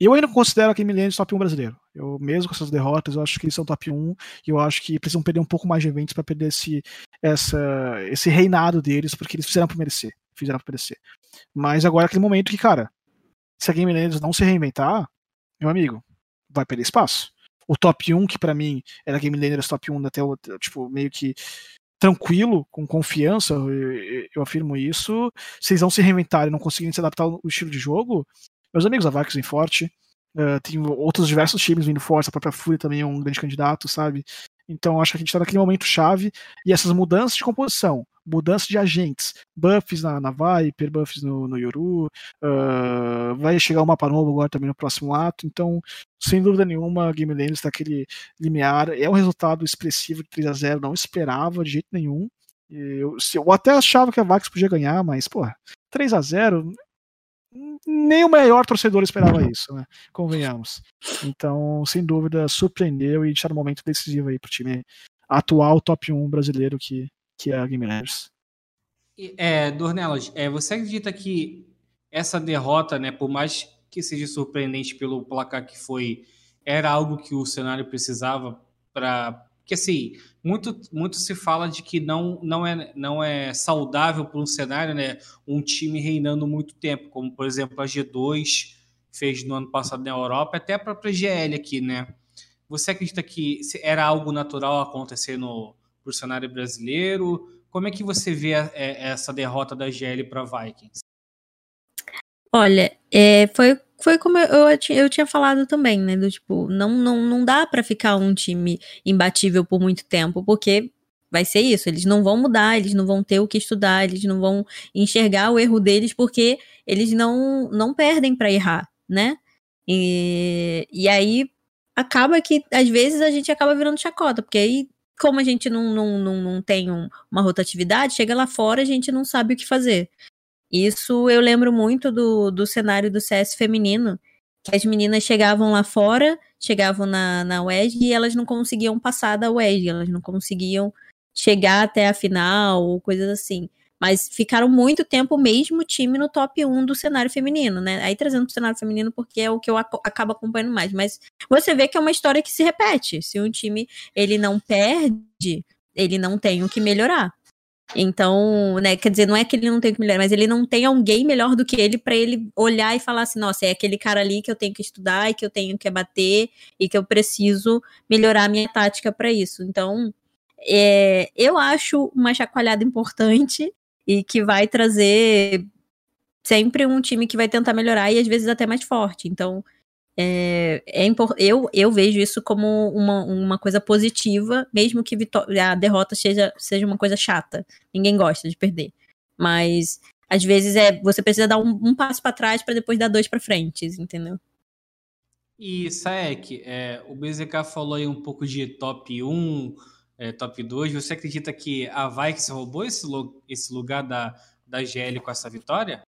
eu ainda considero a Game Landers top 1 brasileiro. Eu, mesmo com essas derrotas, eu acho que eles são top 1 e eu acho que precisam perder um pouco mais de eventos para perder esse, essa, esse reinado deles, porque eles fizeram pra merecer. Fizeram pra merecer. Mas agora é aquele momento que, cara, se a Game Landers não se reinventar, meu amigo, vai perder espaço. O top 1, que para mim era Game Landers top 1 até o, tipo, meio que tranquilo, com confiança, eu, afirmo isso. Eles não se reinventarem, não conseguirem se adaptar ao estilo de jogo, meus amigos, a Vax vem forte. Uh, tem outros diversos times vindo forte, a própria Fúria também é um grande candidato, sabe? Então acho que a gente está naquele momento chave. E essas mudanças de composição, mudança de agentes, buffs na, na Viper, buffs no, no Yoru, uh, vai chegar um mapa novo agora também no próximo ato, então sem dúvida nenhuma a Game está aquele limiar, é um resultado expressivo de 3 a 0 não esperava de jeito nenhum, eu, eu até achava que a Vax podia ganhar, mas pô, 3 a 0 nem o melhor torcedor esperava isso, né? Convenhamos. Então, sem dúvida, surpreendeu e está no momento decisivo aí pro time atual top 1 brasileiro que, que é a Game Landers. É, Dornelas, é, você acredita que essa derrota, né, por mais que seja surpreendente pelo placar que foi, era algo que o cenário precisava para porque assim, muito, muito se fala de que não, não, é, não é saudável para um cenário, né? Um time reinando muito tempo, como por exemplo a G2 fez no ano passado na Europa, até a própria GL aqui, né? Você acredita que era algo natural acontecer no pro cenário brasileiro? Como é que você vê a, a, é, essa derrota da GL para Vikings? Olha, é, foi foi como eu, eu, tinha falado também, né? Do tipo, não, não, não dá para ficar um time imbatível por muito tempo, porque vai ser isso. Eles não vão mudar, eles não vão ter o que estudar, eles não vão enxergar o erro deles, porque eles não, não perdem para errar, né? E, e aí acaba que, às vezes, a gente acaba virando chacota, porque aí, como a gente não, não, não, não tem um, uma rotatividade, chega lá fora a gente não sabe o que fazer. Isso eu lembro muito do, do cenário do CS feminino, que as meninas chegavam lá fora, chegavam na, na WEG e elas não conseguiam passar da WEG, elas não conseguiam chegar até a final ou coisas assim. Mas ficaram muito tempo o mesmo time no top 1 do cenário feminino, né? Aí trazendo pro cenário feminino porque é o que eu ac acabo acompanhando mais. Mas você vê que é uma história que se repete. Se um time ele não perde, ele não tem o que melhorar. Então, né, quer dizer, não é que ele não tem que melhorar, mas ele não tem alguém melhor do que ele para ele olhar e falar assim, nossa, é aquele cara ali que eu tenho que estudar e que eu tenho que bater e que eu preciso melhorar a minha tática para isso. Então, é, eu acho uma chacoalhada importante e que vai trazer sempre um time que vai tentar melhorar e às vezes até mais forte. Então, é, é eu, eu vejo isso como uma, uma coisa positiva, mesmo que a derrota seja, seja uma coisa chata. Ninguém gosta de perder. Mas às vezes é você precisa dar um, um passo para trás para depois dar dois para frente, entendeu? E Saek, é, o BZK falou aí um pouco de top 1, é, top 2. Você acredita que a Vikings roubou esse, esse lugar da, da GL com essa vitória?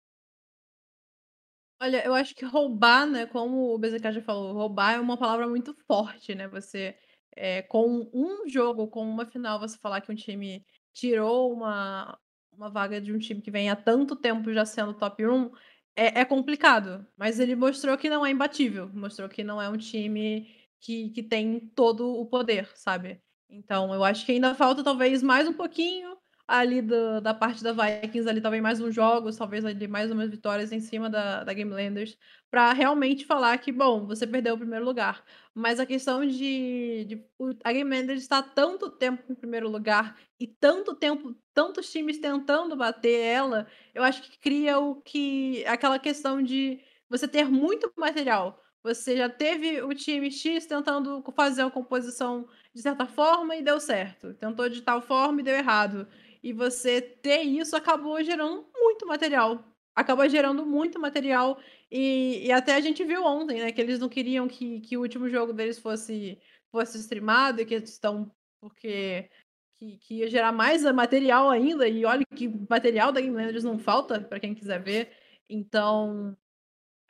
Olha, eu acho que roubar, né, como o BZK já falou, roubar é uma palavra muito forte, né? Você, é, com um jogo, com uma final, você falar que um time tirou uma, uma vaga de um time que vem há tanto tempo já sendo top 1, é, é complicado. Mas ele mostrou que não é imbatível. Mostrou que não é um time que, que tem todo o poder, sabe? Então, eu acho que ainda falta talvez mais um pouquinho ali do, da parte da Vikings, ali talvez mais uns jogos, talvez ali mais umas vitórias em cima da, da Game Landers, para realmente falar que, bom, você perdeu o primeiro lugar. Mas a questão de, de a Game Landers está tanto tempo em primeiro lugar e tanto tempo, tantos times tentando bater ela, eu acho que cria o que aquela questão de você ter muito material. Você já teve o time X tentando fazer uma composição de certa forma e deu certo. Tentou de tal forma e deu errado. E você ter isso acabou gerando muito material. Acabou gerando muito material. E, e até a gente viu ontem, né? Que eles não queriam que, que o último jogo deles fosse, fosse streamado, e que estão. Porque que, que, ia gerar mais material ainda. E olha que material da Game Landers não falta para quem quiser ver. Então,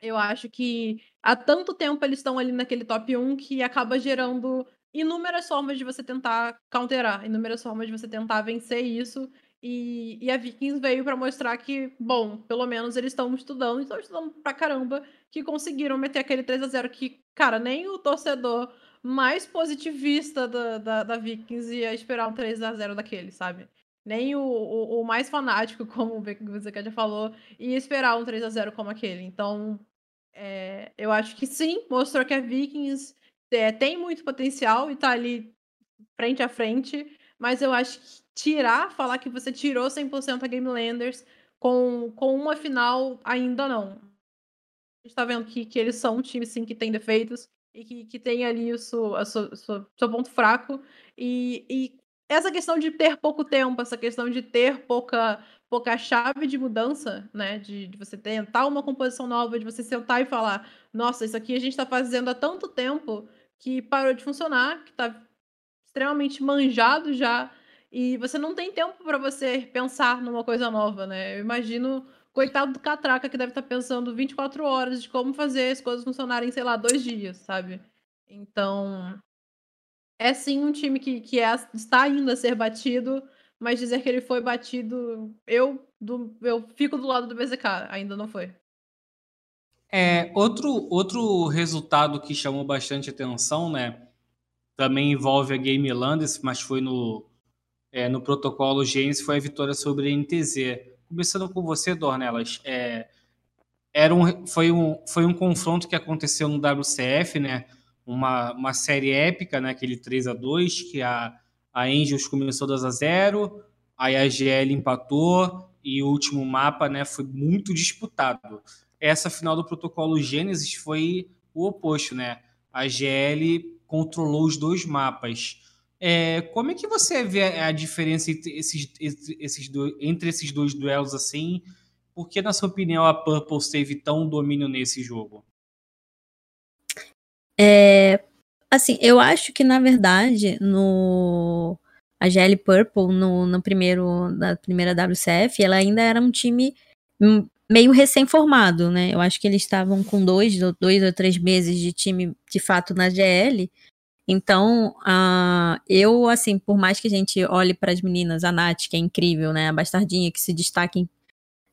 eu acho que há tanto tempo eles estão ali naquele top 1 que acaba gerando inúmeras formas de você tentar counterar, inúmeras formas de você tentar vencer isso. E, e a Vikings veio para mostrar que, bom, pelo menos eles estão estudando, estão estudando pra caramba, que conseguiram meter aquele 3 a 0 que, cara, nem o torcedor mais positivista da, da, da Vikings ia esperar um 3 a 0 daquele, sabe? Nem o, o, o mais fanático, como o você já falou, ia esperar um 3 a 0 como aquele. Então, é, eu acho que sim, mostrou que a Vikings é, tem muito potencial e tá ali frente a frente, mas eu acho que tirar, falar que você tirou 100% a Game Landers com, com uma final, ainda não. A gente tá vendo que, que eles são um time, sim, que tem defeitos e que, que tem ali o seu, a sua, seu, seu ponto fraco. E, e essa questão de ter pouco tempo, essa questão de ter pouca, pouca chave de mudança, né? De, de, você tentar uma composição nova, de você sentar e falar: nossa, isso aqui a gente está fazendo há tanto tempo que parou de funcionar, que está extremamente manjado já, e você não tem tempo para você pensar numa coisa nova, né? Eu imagino, coitado do Catraca, que deve estar tá pensando 24 horas de como fazer as coisas funcionarem, sei lá, dois dias, sabe? Então, é sim um time que, que é, está ainda a ser batido, mas dizer que ele foi batido, eu, do, eu fico do lado do BZK, ainda não foi. É, outro, outro resultado que chamou bastante atenção, né? Também envolve a Game Landers, mas foi no, é, no protocolo Gênesis, foi a vitória sobre a NTZ. Começando com você, Dornelas, é, era um, foi, um, foi um confronto que aconteceu no WCF, né? Uma, uma série épica, né? Aquele 3 a 2 que a, a Angels começou 2 a 0 aí a GL empatou e o último mapa né, foi muito disputado essa final do protocolo Gênesis foi o oposto, né? A GL controlou os dois mapas. É, como é que você vê a diferença entre esses, esses dois, entre esses dois duelos assim? Por que, na sua opinião, a Purple teve tão domínio nesse jogo? É, assim, eu acho que, na verdade, no a GL Purple, no, no primeiro, na primeira WCF, ela ainda era um time meio recém-formado, né? Eu acho que eles estavam com dois, dois ou três meses de time de fato na GL. Então, uh, eu, assim, por mais que a gente olhe para as meninas, a Nath, que é incrível, né? A Bastardinha, que se destaquem,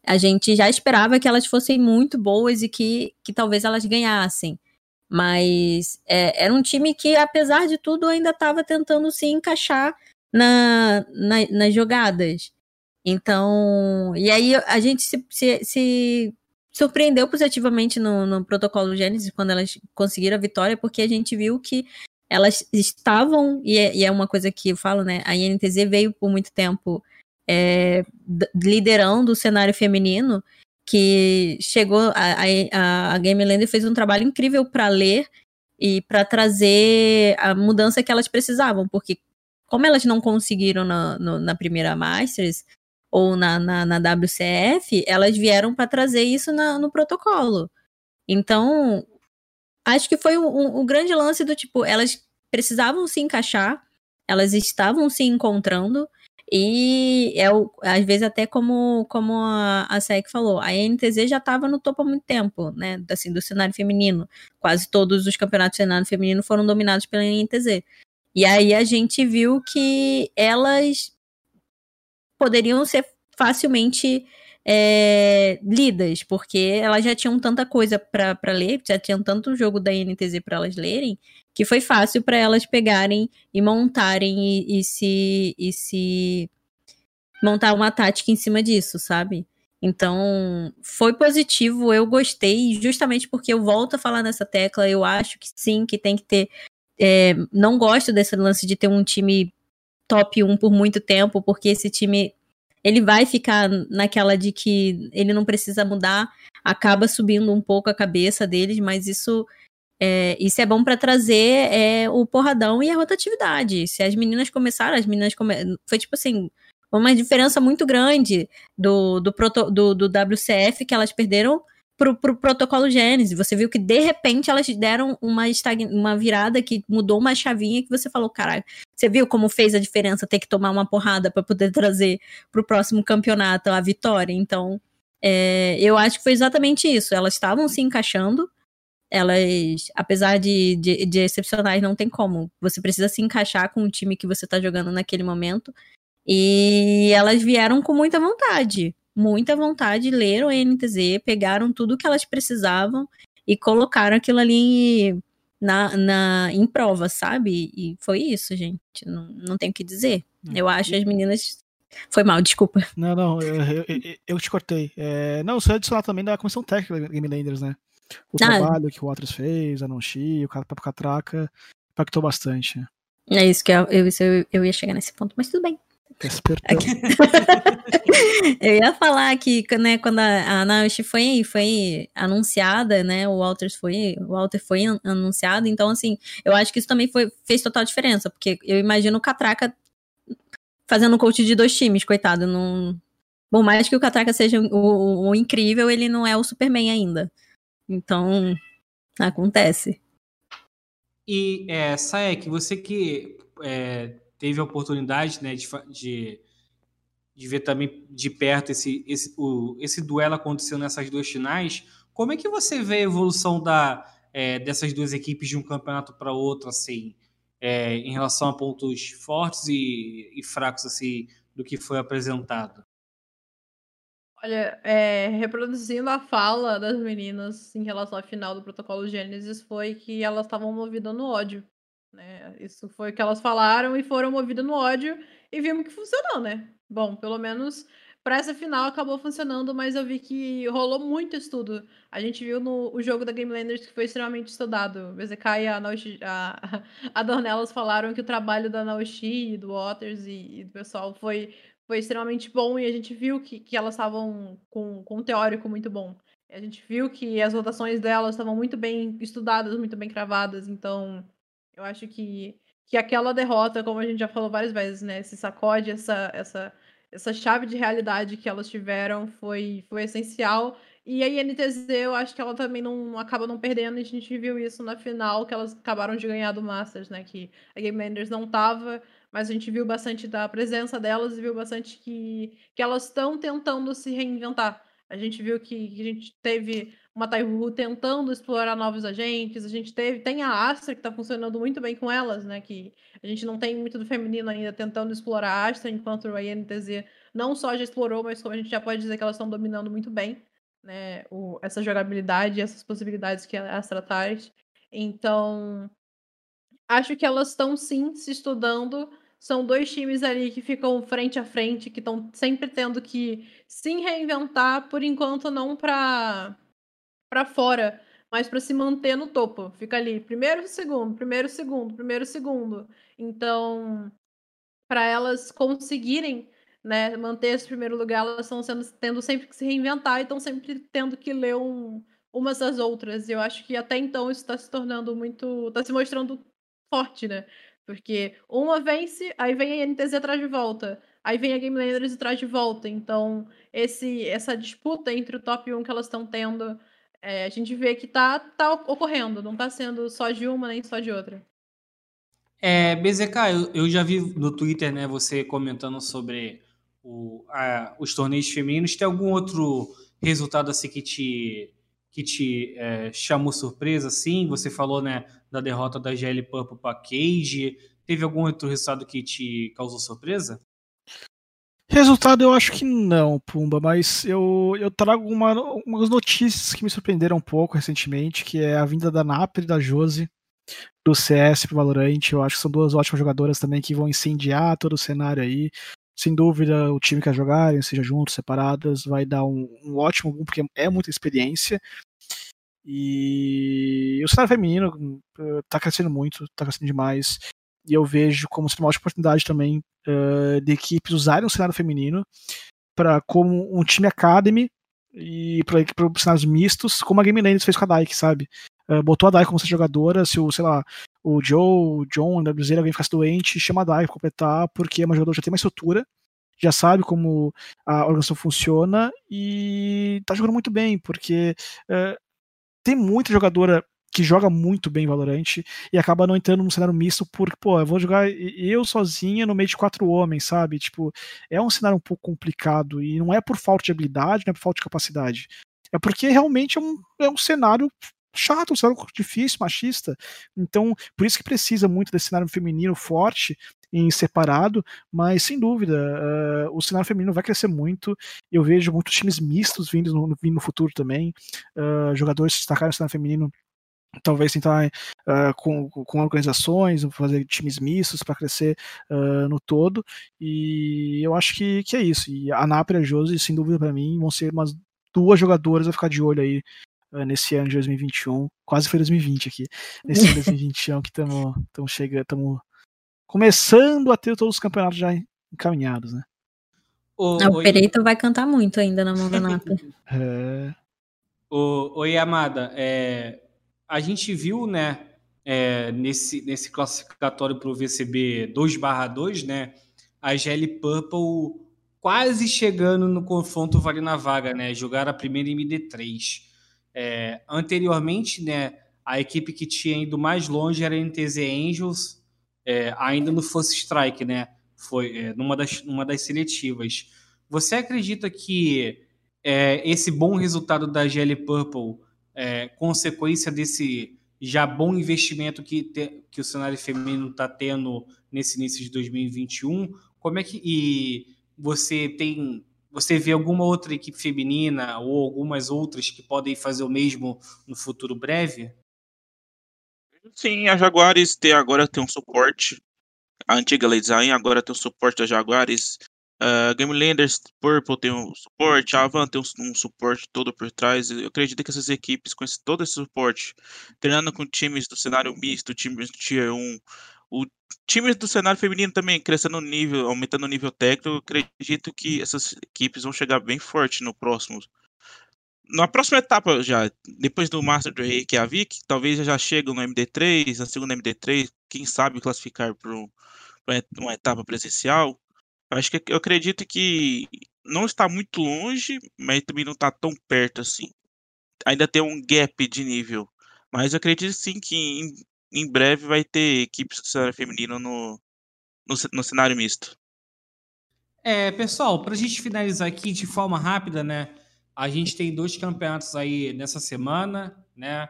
a gente já esperava que elas fossem muito boas e que, que talvez elas ganhassem. Mas é, era um time que, apesar de tudo, ainda estava tentando se encaixar na, na, nas jogadas. Então, e aí a gente se, se, se surpreendeu positivamente no, no protocolo Gênesis quando elas conseguiram a vitória, porque a gente viu que elas estavam, e é, e é uma coisa que eu falo, né? A INTZ veio por muito tempo é, liderando o cenário feminino, que chegou, a, a, a Game Lander fez um trabalho incrível para ler e para trazer a mudança que elas precisavam, porque como elas não conseguiram na, no, na primeira Masters, ou na, na, na WCF, elas vieram para trazer isso na, no protocolo. Então, acho que foi o um, um, grande lance do tipo, elas precisavam se encaixar, elas estavam se encontrando, e é o, às vezes até como, como a, a SEC falou, a NTZ já estava no topo há muito tempo, né? Assim, do cenário feminino. Quase todos os campeonatos de cenário feminino foram dominados pela NTZ. E aí a gente viu que elas poderiam ser facilmente é, lidas, porque elas já tinham tanta coisa para ler, já tinham tanto jogo da NTZ para elas lerem, que foi fácil para elas pegarem e montarem e, e, se, e se montar uma tática em cima disso, sabe? Então, foi positivo, eu gostei, justamente porque eu volto a falar nessa tecla, eu acho que sim, que tem que ter. É, não gosto desse lance de ter um time top 1 por muito tempo, porque esse time ele vai ficar naquela de que ele não precisa mudar, acaba subindo um pouco a cabeça deles, mas isso é, isso é bom para trazer é, o porradão e a rotatividade. Se as meninas começaram, as meninas come... foi tipo assim, uma diferença muito grande do, do, proto, do, do WCF que elas perderam pro, pro protocolo Gênesis. Você viu que de repente elas deram uma, uma virada que mudou uma chavinha que você falou, caralho, você viu como fez a diferença ter que tomar uma porrada para poder trazer pro próximo campeonato a vitória? Então, é, eu acho que foi exatamente isso. Elas estavam se encaixando. Elas, apesar de, de, de excepcionais, não tem como. Você precisa se encaixar com o time que você tá jogando naquele momento. E elas vieram com muita vontade muita vontade, leram a NTZ, pegaram tudo que elas precisavam e colocaram aquilo ali na, na, em prova, sabe? E foi isso, gente. Não, não tenho o que dizer. Eu acho as meninas. Foi mal, desculpa. Não, não, eu, eu, eu te cortei. É, não, só adicionar também da comissão técnica da Game Landers, né? O ah, trabalho que o Waters fez, a Nonchi, o Papo Catraca, impactou bastante. É isso que eu, eu, eu ia chegar nesse ponto, mas tudo bem. eu ia falar que, né, quando a, a Naoshi foi, foi anunciada, né, o Walter foi, o Walter foi anunciado, então, assim, eu acho que isso também foi, fez total diferença, porque eu imagino o Catraca fazendo coach de dois times, coitado, não... Por mais que o Catraca seja o, o, o incrível, ele não é o Superman ainda. Então, acontece. E, é, Saek, você que é, teve a oportunidade né, de, de, de, ver também de perto esse, esse, o, esse duelo acontecendo nessas duas finais. Como é que você vê a evolução da, é, dessas duas equipes de um campeonato para outro, assim, é, em relação a pontos fortes e, e, fracos assim do que foi apresentado? Olha, é, reproduzindo a fala das meninas em relação à final do protocolo Gênesis, foi que elas estavam movidas no ódio. Né? Isso foi o que elas falaram e foram movidas no ódio e vimos que funcionou, né? Bom, pelo menos para essa final acabou funcionando, mas eu vi que rolou muito estudo. A gente viu no o jogo da Game Landers que foi extremamente estudado. O BZK e a, Naoshi, a, a Dornelas falaram que o trabalho da Naoshi, do Waters e, e, do pessoal foi, foi extremamente bom e a gente viu que, que elas estavam com, com um teórico muito bom. A gente viu que as votações delas estavam muito bem estudadas, muito bem cravadas, então eu acho que, que aquela derrota, como a gente já falou várias vezes, né? Esse sacode, essa, essa, essa chave de realidade que elas tiveram foi, foi essencial. E a INTZ, eu acho que ela também não acaba não perdendo. A gente viu isso na final, que elas acabaram de ganhar do Masters, né? Que a Game Enders não tava, mas a gente viu bastante da presença delas e viu bastante que, que elas estão tentando se reinventar. A gente viu que, que a gente teve uma Taihu tentando explorar novos agentes. A gente teve, tem a Astra que está funcionando muito bem com elas, né? Que a gente não tem muito do feminino ainda tentando explorar a Astra, enquanto a INTZ não só já explorou, mas como a gente já pode dizer que elas estão dominando muito bem, né? O, essa jogabilidade, essas possibilidades que a Astra traz. Então, acho que elas estão sim se estudando. São dois times ali que ficam frente a frente, que estão sempre tendo que se reinventar, por enquanto não para para fora, mas para se manter no topo. Fica ali, primeiro, segundo, primeiro, segundo, primeiro, segundo. Então, para elas conseguirem né, manter esse primeiro lugar, elas estão sendo, tendo sempre que se reinventar e estão sempre tendo que ler um, umas das outras. E eu acho que até então isso está se tornando muito. está se mostrando forte, né? Porque uma vence, aí vem a NTZ atrás de volta. Aí vem a Game Landers atrás de volta. Então, esse, essa disputa entre o top 1 que elas estão tendo é, a gente vê que tá, tá ocorrendo, não tá sendo só de uma nem só de outra. É, BZK, eu, eu já vi no Twitter, né, você comentando sobre o, a, os torneios femininos. Tem algum outro resultado assim que te, que te é, chamou surpresa, assim? Você falou, né, da derrota da GL Purple para Cage. Teve algum outro resultado que te causou surpresa? Resultado eu acho que não, Pumba, mas eu, eu trago uma, umas notícias que me surpreenderam um pouco recentemente, que é a vinda da Napri e da Josi do CS pro Valorant. Eu acho que são duas ótimas jogadoras também que vão incendiar todo o cenário aí. Sem dúvida, o time que jogarem, seja juntos, separadas, vai dar um, um ótimo boom, porque é muita experiência. E o cenário feminino uh, tá crescendo muito, tá crescendo demais. E eu vejo como uma oportunidade também uh, de equipes usarem o cenário feminino para como um time academy e para cenários mistos, como a Game Land fez com a Dyke, sabe? Uh, botou a Dyke como jogadora, se o, sei lá, o Joe, o John, o WZ, alguém ficasse doente, chama a Dyke pra completar, porque é uma jogadora que já tem mais estrutura, já sabe como a organização funciona e tá jogando muito bem, porque uh, tem muita jogadora que joga muito bem Valorant e acaba não entrando num cenário misto porque, pô, eu vou jogar eu sozinha no meio de quatro homens, sabe? Tipo, é um cenário um pouco complicado e não é por falta de habilidade, não é por falta de capacidade. É porque realmente é um, é um cenário chato, um cenário difícil, machista. Então, por isso que precisa muito desse cenário feminino forte em separado, mas sem dúvida, uh, o cenário feminino vai crescer muito. Eu vejo muitos times mistos vindo no, vindo no futuro também. Uh, jogadores se destacarem no cenário feminino talvez tentar uh, com, com organizações, fazer times mistos para crescer uh, no todo. E eu acho que, que é isso. E a Napra e a Josi, sem dúvida para mim, vão ser umas duas jogadoras a ficar de olho aí uh, nesse ano de 2021. Quase foi 2020 aqui. Nesse ano de 2021 que estamos chegando, estamos começando a ter todos os campeonatos já encaminhados, né? O, o Pereito vai cantar muito ainda na mão da Napra. é... O, o Yamada, é, a gente viu, né, é, nesse, nesse classificatório para o VCB 2/2, né, a GL Purple quase chegando no confronto vale na vaga, né, jogar a primeira MD3. É, anteriormente, né, a equipe que tinha ido mais longe era a NTZ Angels, é, ainda no Force Strike, né, foi é, numa, das, numa das seletivas. Você acredita que é, esse bom resultado da GL Purple é, consequência desse já bom investimento que, te, que o cenário feminino está tendo nesse início de 2021. Como é que e você tem você vê alguma outra equipe feminina ou algumas outras que podem fazer o mesmo no futuro breve? Sim, a Jaguares tem, agora tem um suporte. A antiga Design agora tem o suporte da Jaguares. Uh, Game Landers Purple tem um suporte, a Avan tem um, um, suporte todo por trás. Eu acredito que essas equipes, com esse, todo esse suporte, treinando com times do cenário misto, times do Tier 1, o times do cenário feminino também crescendo o nível, aumentando o nível técnico, eu acredito que essas equipes vão chegar bem forte no próximo. Na próxima etapa já, depois do Master do Rei, que é a Vic, talvez já chegam no MD3, na segunda MD3, quem sabe classificar para uma etapa presencial Acho que eu acredito que não está muito longe, mas também não está tão perto assim. Ainda tem um gap de nível. Mas eu acredito sim que em, em breve vai ter equipes do cenário feminino no, no, no cenário misto. É, pessoal, para a gente finalizar aqui de forma rápida, né? A gente tem dois campeonatos aí nessa semana, né?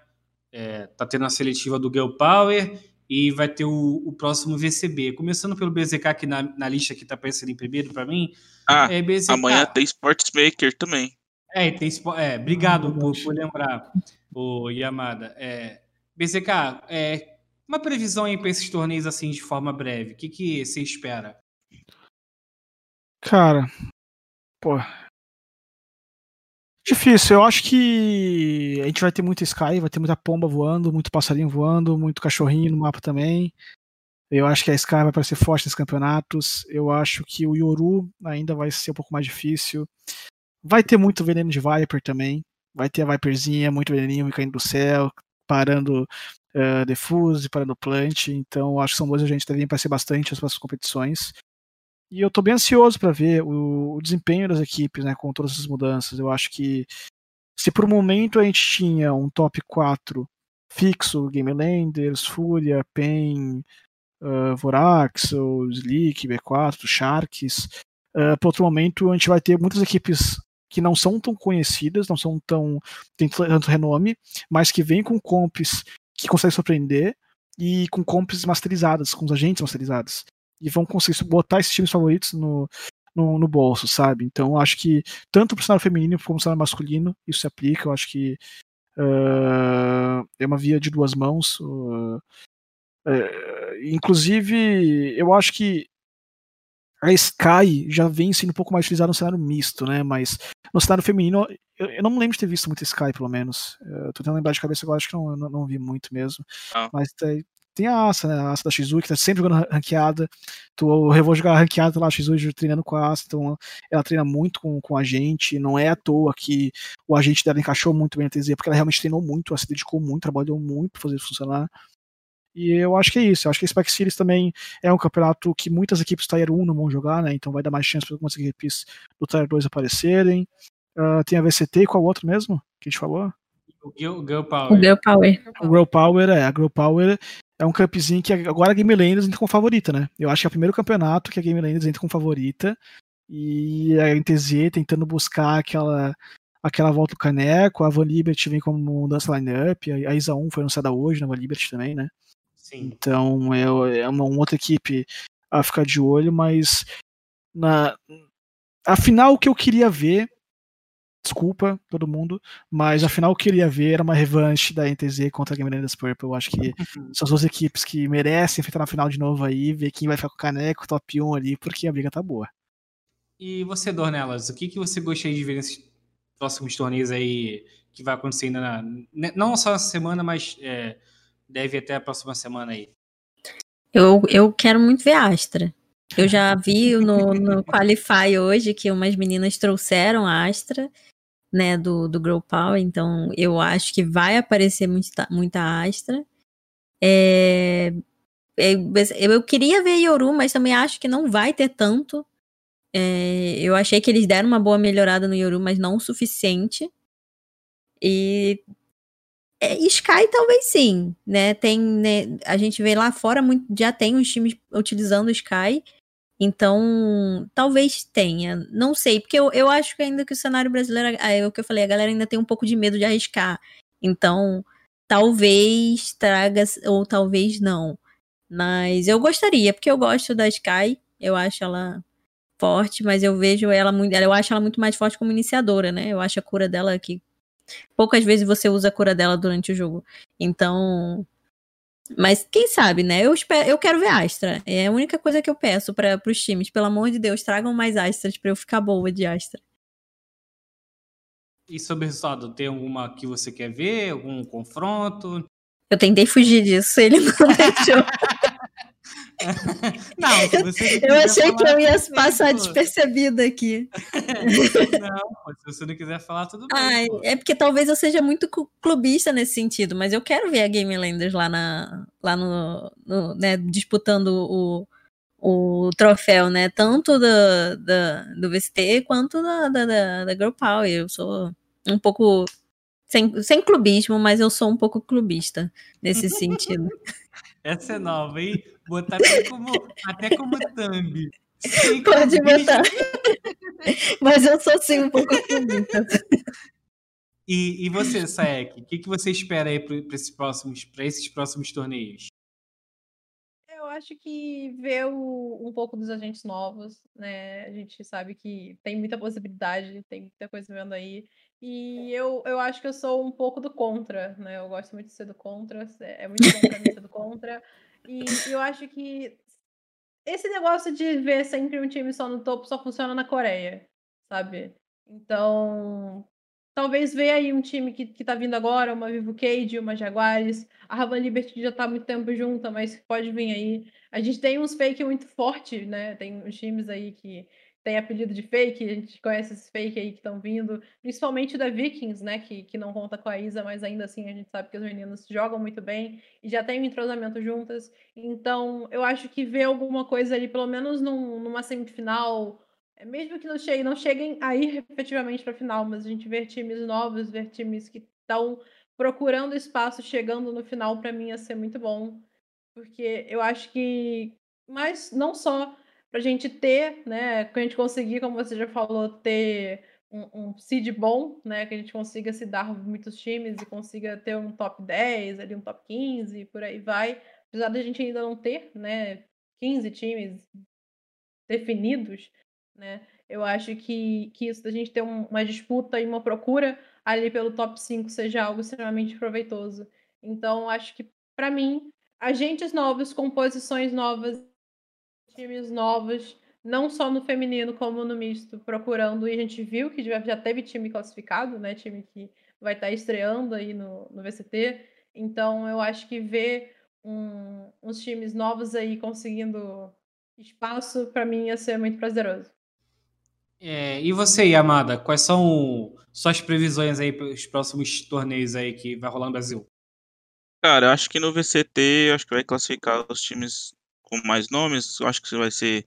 É, tá tendo a seletiva do Girl Power e vai ter o, o, próximo VCB. Começando pelo BZK, que na, na lista que está aparecendo em primeiro para mim. Ah, é BZK. amanhã tem Sportsmaker também. É, tem é, obrigado por, por, lembrar, o Yamada. É, BZK, é, uma previsão aí para esses torneios assim de forma breve. O que, que você espera? Cara, pô, Difícil, eu acho que a gente vai ter muita Sky, vai ter muita pomba voando, muito passarinho voando, muito cachorrinho no mapa também. Eu acho que a Sky vai parecer forte nesses campeonatos. Eu acho que o Yoru ainda vai ser um pouco mais difícil. Vai ter muito veneno de Viper também. Vai ter a Viperzinha, muito veneninho caindo do céu, parando uh, Defuse, parando Plant. Então acho que são dois agentes que devem aparecer bastante nas próximas competições. E eu estou bem ansioso para ver o, o, desempenho das equipes, né, com todas essas mudanças. Eu acho que se por um momento a gente tinha um top 4 fixo, Game Landers, Fúria, PEN, uh, Vorax, Sleek, B4, Sharks, uh, por outro momento a gente vai ter muitas equipes que não são tão conhecidas, não são tão tanto renome, mas que vêm com comps que conseguem surpreender e com comps masterizadas, com os agentes masterizados e vão conseguir botar esses times favoritos no, no, no bolso, sabe? Então acho que tanto para o cenário feminino como para o cenário masculino isso se aplica. Eu acho que uh, é uma via de duas mãos. Uh, inclusive, eu acho que a Sky já vem sendo um pouco mais utilizada no cenário misto, né? Mas no cenário feminino, eu, eu não me lembro de ter visto muito Sky, pelo menos. Eu tô tentando lembrar de cabeça agora, acho que não, não, não vi muito mesmo. Ah. Mas tem, a Asa, né? A Asa da Shizu, que tá sempre jogando ranqueada. Tô, eu vou jogar ranqueada lá, a Shizu treinando com a Asa, então ela treina muito com, com a gente. Não é à toa que o agente dela encaixou muito bem na TZ, porque ela realmente treinou muito, ela se dedicou muito, trabalhou muito pra fazer funcionar. E eu acho que é isso. Eu acho que a Spec Series também é um campeonato que muitas equipes Tier 1 não vão jogar, né? Então vai dar mais chance para algumas equipes do Tier 2 aparecerem. Uh, tem a VCT e qual outro mesmo que a gente falou? O Girl, Power. O Girl Power. O Girl Power, é. A Girl Power é um campzinho que agora a Game Landers entra como favorita, né? Eu acho que é o primeiro campeonato que a Game Landers entra como favorita. E a NTZ tentando buscar aquela aquela volta do caneco, a Van Liberty vem como mudança line-up, a ISA 1 foi anunciada hoje na Van Liberty também, né? Sim. Então é, é uma, uma, outra equipe a ficar de olho, mas na afinal o que eu queria ver, desculpa todo mundo, mas afinal o que eu queria ver era uma revanche da NTZ contra a Game Raiders Purple. Eu acho que são as duas equipes que merecem enfrentar na final de novo aí, ver quem vai ficar com o caneco top 1 ali, porque a briga tá boa. E você, Dornelas, o que, que você gostaria de ver nesses próximos torneios aí que vai acontecer ainda na, né, não só essa semana, mas é, deve até a próxima semana aí? Eu, eu quero muito ver a Astra. Eu já vi no, no Qualify hoje que umas meninas trouxeram a Astra, né, do, do Grow Power, então eu acho que vai aparecer muita, muita Astra. É, eu, eu queria ver Yoru, mas também acho que não vai ter tanto. É, eu achei que eles deram uma boa melhorada no Yoru, mas não o suficiente. E é, Sky talvez sim, né? Tem, né, a gente vê lá fora muito, já tem os times utilizando o Sky, então talvez tenha, não sei, porque eu, eu acho que ainda que o cenário brasileiro, é o que eu falei, a galera ainda tem um pouco de medo de arriscar, então talvez traga ou talvez não, mas eu gostaria, porque eu gosto da Sky, eu acho ela forte, mas eu vejo ela muito, eu acho ela muito mais forte como iniciadora, né? Eu acho a cura dela que Poucas vezes você usa a cura dela durante o jogo. Então. Mas quem sabe, né? Eu, espero, eu quero ver Astra. É a única coisa que eu peço para os times. Pelo amor de Deus, tragam mais Astras para eu ficar boa de Astra. E sobre o resultado, tem alguma que você quer ver? Algum confronto? Eu tentei fugir disso, ele não deixou. não, se você eu achei que eu ia passar despercebida aqui. não, se você não quiser falar, tudo bem. Ai, é porque talvez eu seja muito clubista nesse sentido, mas eu quero ver a Game Landers lá, na, lá no, no né, disputando o, o troféu, né? Tanto do, do, do VST quanto da, da, da, da Girl Power. Eu sou um pouco sem, sem clubismo, mas eu sou um pouco clubista nesse sentido. Essa é nova, hein? Botar até como, até como thumb. Sem Pode botar. Mas eu sou sim um pouco. E, e você, Saek, o que, que você espera aí para esses próximos, esses próximos torneios? Eu acho que ver o, um pouco dos agentes novos, né? A gente sabe que tem muita possibilidade, tem muita coisa vendo aí. E eu, eu acho que eu sou um pouco do contra, né? Eu gosto muito de ser do contra, é, muito bom pra mim ser do contra. E eu acho que esse negócio de ver sempre um time só no topo só funciona na Coreia, sabe? Então, talvez ver aí um time que, que tá vindo agora, uma Vivo Cage, uma Jaguares. A Ravan Liberty já tá há muito tempo junta, mas pode vir aí. A gente tem uns fake muito forte, né? Tem uns times aí que tem apelido de fake, a gente conhece esses fake aí que estão vindo, principalmente da Vikings, né, que, que não conta com a Isa, mas ainda assim a gente sabe que as meninas jogam muito bem e já tem um entrosamento juntas. Então, eu acho que ver alguma coisa ali, pelo menos num, numa semifinal, é, mesmo que não cheguem, não cheguem a ir efetivamente para a final, mas a gente ver times novos, ver times que estão procurando espaço, chegando no final, para mim ia ser muito bom. Porque eu acho que, mas não só para a gente ter, né, que a gente conseguir, como você já falou, ter um, um seed bom, né, que a gente consiga se dar muitos times e consiga ter um top 10, ali um top 15, por aí vai. Apesar da gente ainda não ter, né, 15 times definidos, né? Eu acho que, que isso da gente ter um, uma disputa e uma procura ali pelo top 5 seja algo extremamente proveitoso. Então, acho que, para mim, agentes novos, composições novas, times novos, não só no feminino como no misto, procurando, e a gente viu que já, teve time classificado, né? Time que vai estar tá estreando aí no, no VCT. Então, eu acho que ver um, uns times novos aí conseguindo espaço, para mim ia ser muito prazeroso. É, e você, Yamada, quais são suas previsões aí para os próximos torneios aí que vai rolar no Brasil? Cara, eu acho que no VCT, acho que vai classificar os times com mais nomes. Eu acho que vai ser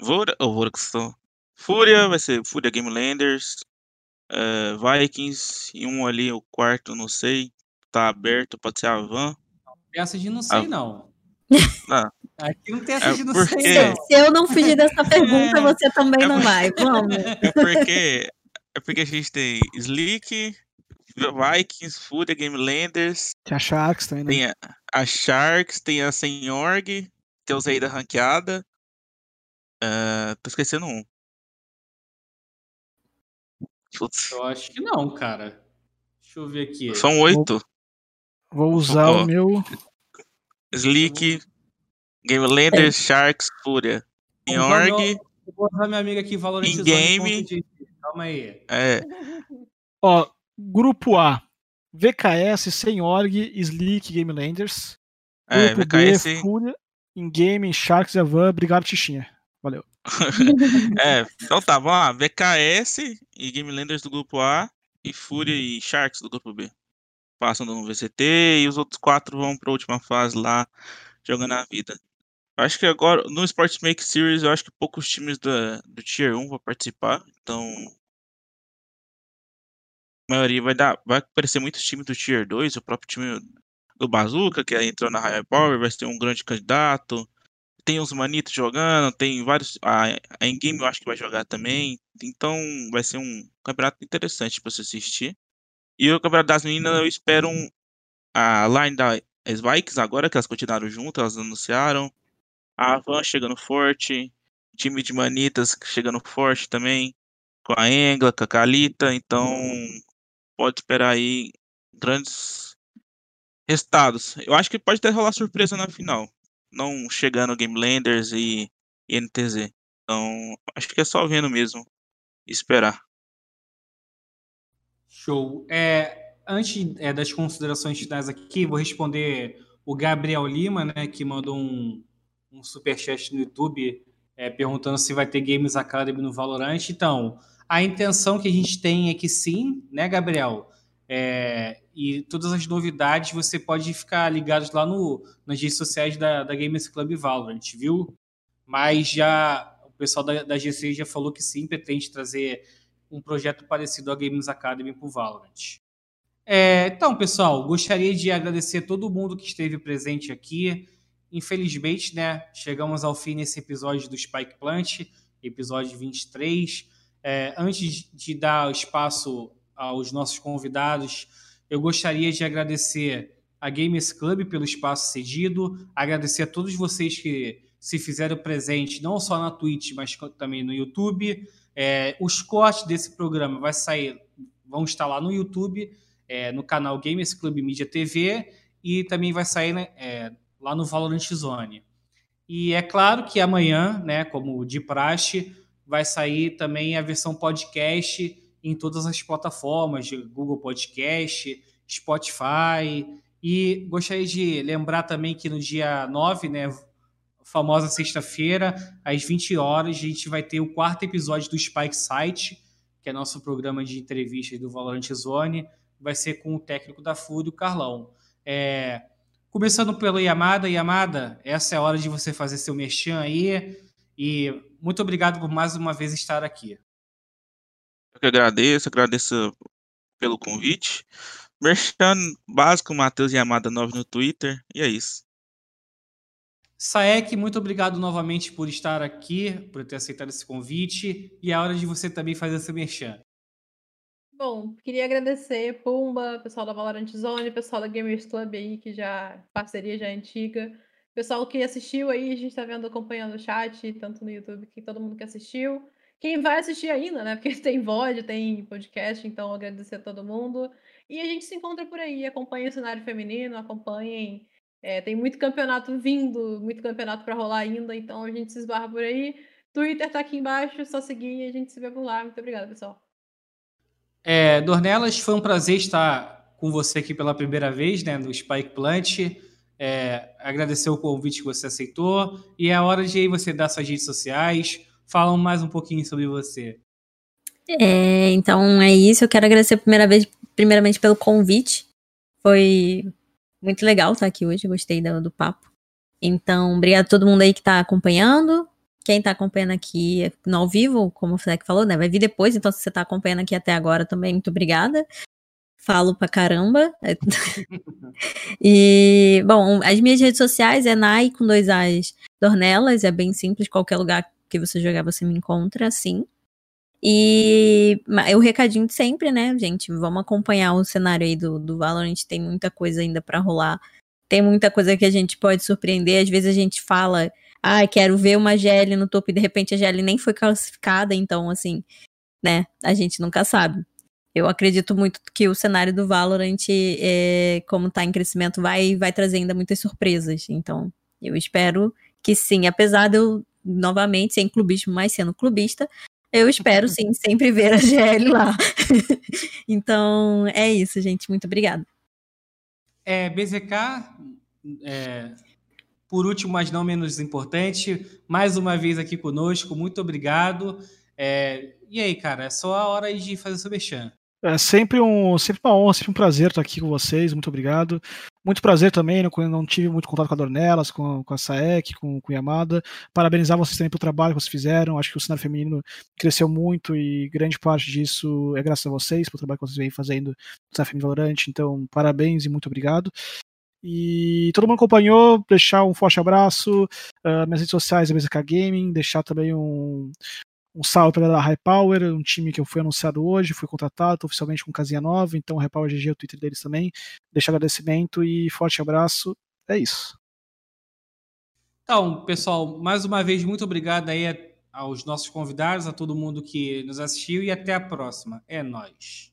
Vora, ou Vorax, Fúria, vai ser Fúria Game Landers, uh, Vikings e um ali, o quarto, não sei, tá aberto, pode ser a Van. Essa de não sei, a... não. Ah, Aqui não tem essa é de não porque... sei, não. Se eu não fugir dessa pergunta, é... você também é não vai. Vamos. É porque, é porque a gente tem Slick, Vikings, Fúria, Game Landers. Tem a Sharks também, né? Tem a, a Sharks, tem a Senhorg, tem o Zay da ranqueada. Uh, tô esquecendo um. Putz. Eu acho que não, cara. Deixa eu ver aqui. São oito. Vou, vou usar oh. o meu. Slick, Game Landers, é. Sharks, Fúria. Yorg. Vou usar minha amiga aqui, Valorant em game. Calma aí. É. Ó, grupo A. VKS, Senhorg, Slick, Game Landers. É, grupo VKS. B, Fúria, em game, Sharks, Avan, obrigado, Tichinha. Valeu. é, então tá, vamos lá. VKS e Game Landers do grupo A e Fúria e Sharks do grupo B. Passam no VCT e os outros quatro vão para a última fase lá, jogando a vida. Acho que agora, no Sports Make Series, eu acho que poucos times do, do Tier 1 vão participar, então. Maioria vai dar. Vai aparecer muitos times do Tier 2, o próprio time do Bazooka, que entrou na High Power, vai ter um grande candidato tem os manitos jogando, tem vários. A, a Endgame eu acho que vai jogar também. Então vai ser um campeonato interessante para você assistir. E o campeonato das meninas eu espero um, a line das Vikings agora, que elas continuaram juntas, elas anunciaram. A Van chegando forte. Time de manitas chegando forte também. Com a Engla, com a Kalita. Então pode esperar aí grandes resultados. Eu acho que pode até rolar surpresa na final não chegando Game Landers e, NTZ. Então, acho que é só vendo mesmo esperar. Show. É, antes é, das considerações finais aqui, vou responder o Gabriel Lima, né, que mandou um, um superchat no YouTube é, perguntando se vai ter Games Academy no Valorant. Então, a intenção que a gente tem é que sim, né, Gabriel? É, e todas as novidades você pode ficar ligado lá no, nas redes sociais da, da Gamers Club Valorant, viu? Mas já o pessoal da, da GC já falou que sim, pretende trazer um projeto parecido à Games Academy para o Valorant. É, então, pessoal, gostaria de agradecer todo mundo que esteve presente aqui. Infelizmente, né, chegamos ao fim nesse episódio do Spike Plant, episódio 23. É, antes de dar espaço aos nossos convidados, eu gostaria de agradecer a Gamers Club pelo espaço cedido, agradecer a todos vocês que se fizeram presente, não só na Twitch, mas também no YouTube. É, os cortes desse programa vai sair, vão estar lá no YouTube, é, no canal Gamers Club Media TV, e também vai sair né, é, lá no Valorant Zone. E é claro que amanhã, né, como de praxe, vai sair também a versão podcast em todas as plataformas, Google Podcast, Spotify. E gostaria de lembrar também que no dia 9, né, famosa sexta-feira, às 20 horas, a gente vai ter o quarto episódio do Spike Site, que é nosso programa de entrevistas do Valorant Zone. Vai ser com o técnico da FUD, o Carlão. É, começando pelo Yamada. Yamada, essa é a hora de você fazer seu merchan aí. E muito obrigado por mais uma vez estar aqui. Eu que agradeço, agradeço pelo convite. Merchan básico, Matheus Yamada 9 no Twitter, e é isso. Saek, muito obrigado novamente por estar aqui, por ter aceitado esse convite, e é hora de você também fazer seu merchan. Bom, queria agradecer Pumba, pessoal da Valorant Zone, pessoal da Gamers Club aí, que já parceria já é antiga, pessoal que assistiu aí, a gente tá vendo, acompanhando o chat, tanto no YouTube, que todo mundo que assistiu. Quem vai assistir ainda, né? Porque tem VOD, tem podcast, então agradecer a todo mundo. E a gente se encontra por aí, acompanhem o cenário feminino, acompanhem. É, tem muito campeonato vindo, muito campeonato para rolar ainda, então a gente se esbarra por aí. Twitter tá aqui embaixo, só seguir e a gente se vê por lá. Muito obrigada, pessoal. É, Dornelas, foi um prazer estar com você aqui pela primeira vez, né, no Spike Plant. É, agradecer o convite que você aceitou e é hora de aí você dar suas redes sociais. Fala mais um pouquinho sobre você. É, então é isso. Eu quero agradecer primeira vez, primeiramente pelo convite. Foi muito legal estar aqui hoje. Gostei do, do papo. Então, obrigado a todo mundo aí que está acompanhando. Quem tá acompanhando aqui no ao vivo, como o Fleck falou, né? Vai vir depois, então se você tá acompanhando aqui até agora também, muito obrigada. Falo pra caramba. e, bom, as minhas redes sociais é Nai com dois As Dornelas, é bem simples, qualquer lugar que você jogar você me encontra, assim. E o recadinho de sempre, né, gente? Vamos acompanhar o cenário aí do, do Valorant, tem muita coisa ainda para rolar. Tem muita coisa que a gente pode surpreender. Às vezes a gente fala ah, quero ver uma GL no topo e de repente a GL nem foi classificada, então assim, né, a gente nunca sabe. Eu acredito muito que o cenário do Valorant, é, como está em crescimento, vai, vai trazer ainda muitas surpresas. Então, eu espero que sim, apesar de eu, novamente, sem clubismo, mas sendo clubista, eu espero sim sempre ver a GL lá. então, é isso, gente. Muito obrigada. É, BZK, é, por último, mas não menos importante, mais uma vez aqui conosco, muito obrigado. É, e aí, cara, é só a hora de fazer o seu mexão. É sempre, um, sempre uma honra, sempre um prazer estar aqui com vocês, muito obrigado. Muito prazer também, não, não tive muito contato com a Dornelas, com, com a Saek, com, com a Yamada. Parabenizar vocês também pelo trabalho que vocês fizeram. Acho que o cenário feminino cresceu muito e grande parte disso é graças a vocês, pelo trabalho que vocês vêm fazendo no cenário feminino Valorante. Então, parabéns e muito obrigado. E todo mundo acompanhou, deixar um forte abraço, uh, minhas redes sociais é BZK Gaming, deixar também um, um salve para a High Power, um time que eu fui anunciado hoje, fui contratado oficialmente com casinha nova, então High Power GG é o Twitter deles também. Deixar agradecimento e forte abraço. É isso. Então, pessoal, mais uma vez, muito obrigado aí aos nossos convidados, a todo mundo que nos assistiu e até a próxima. É nós.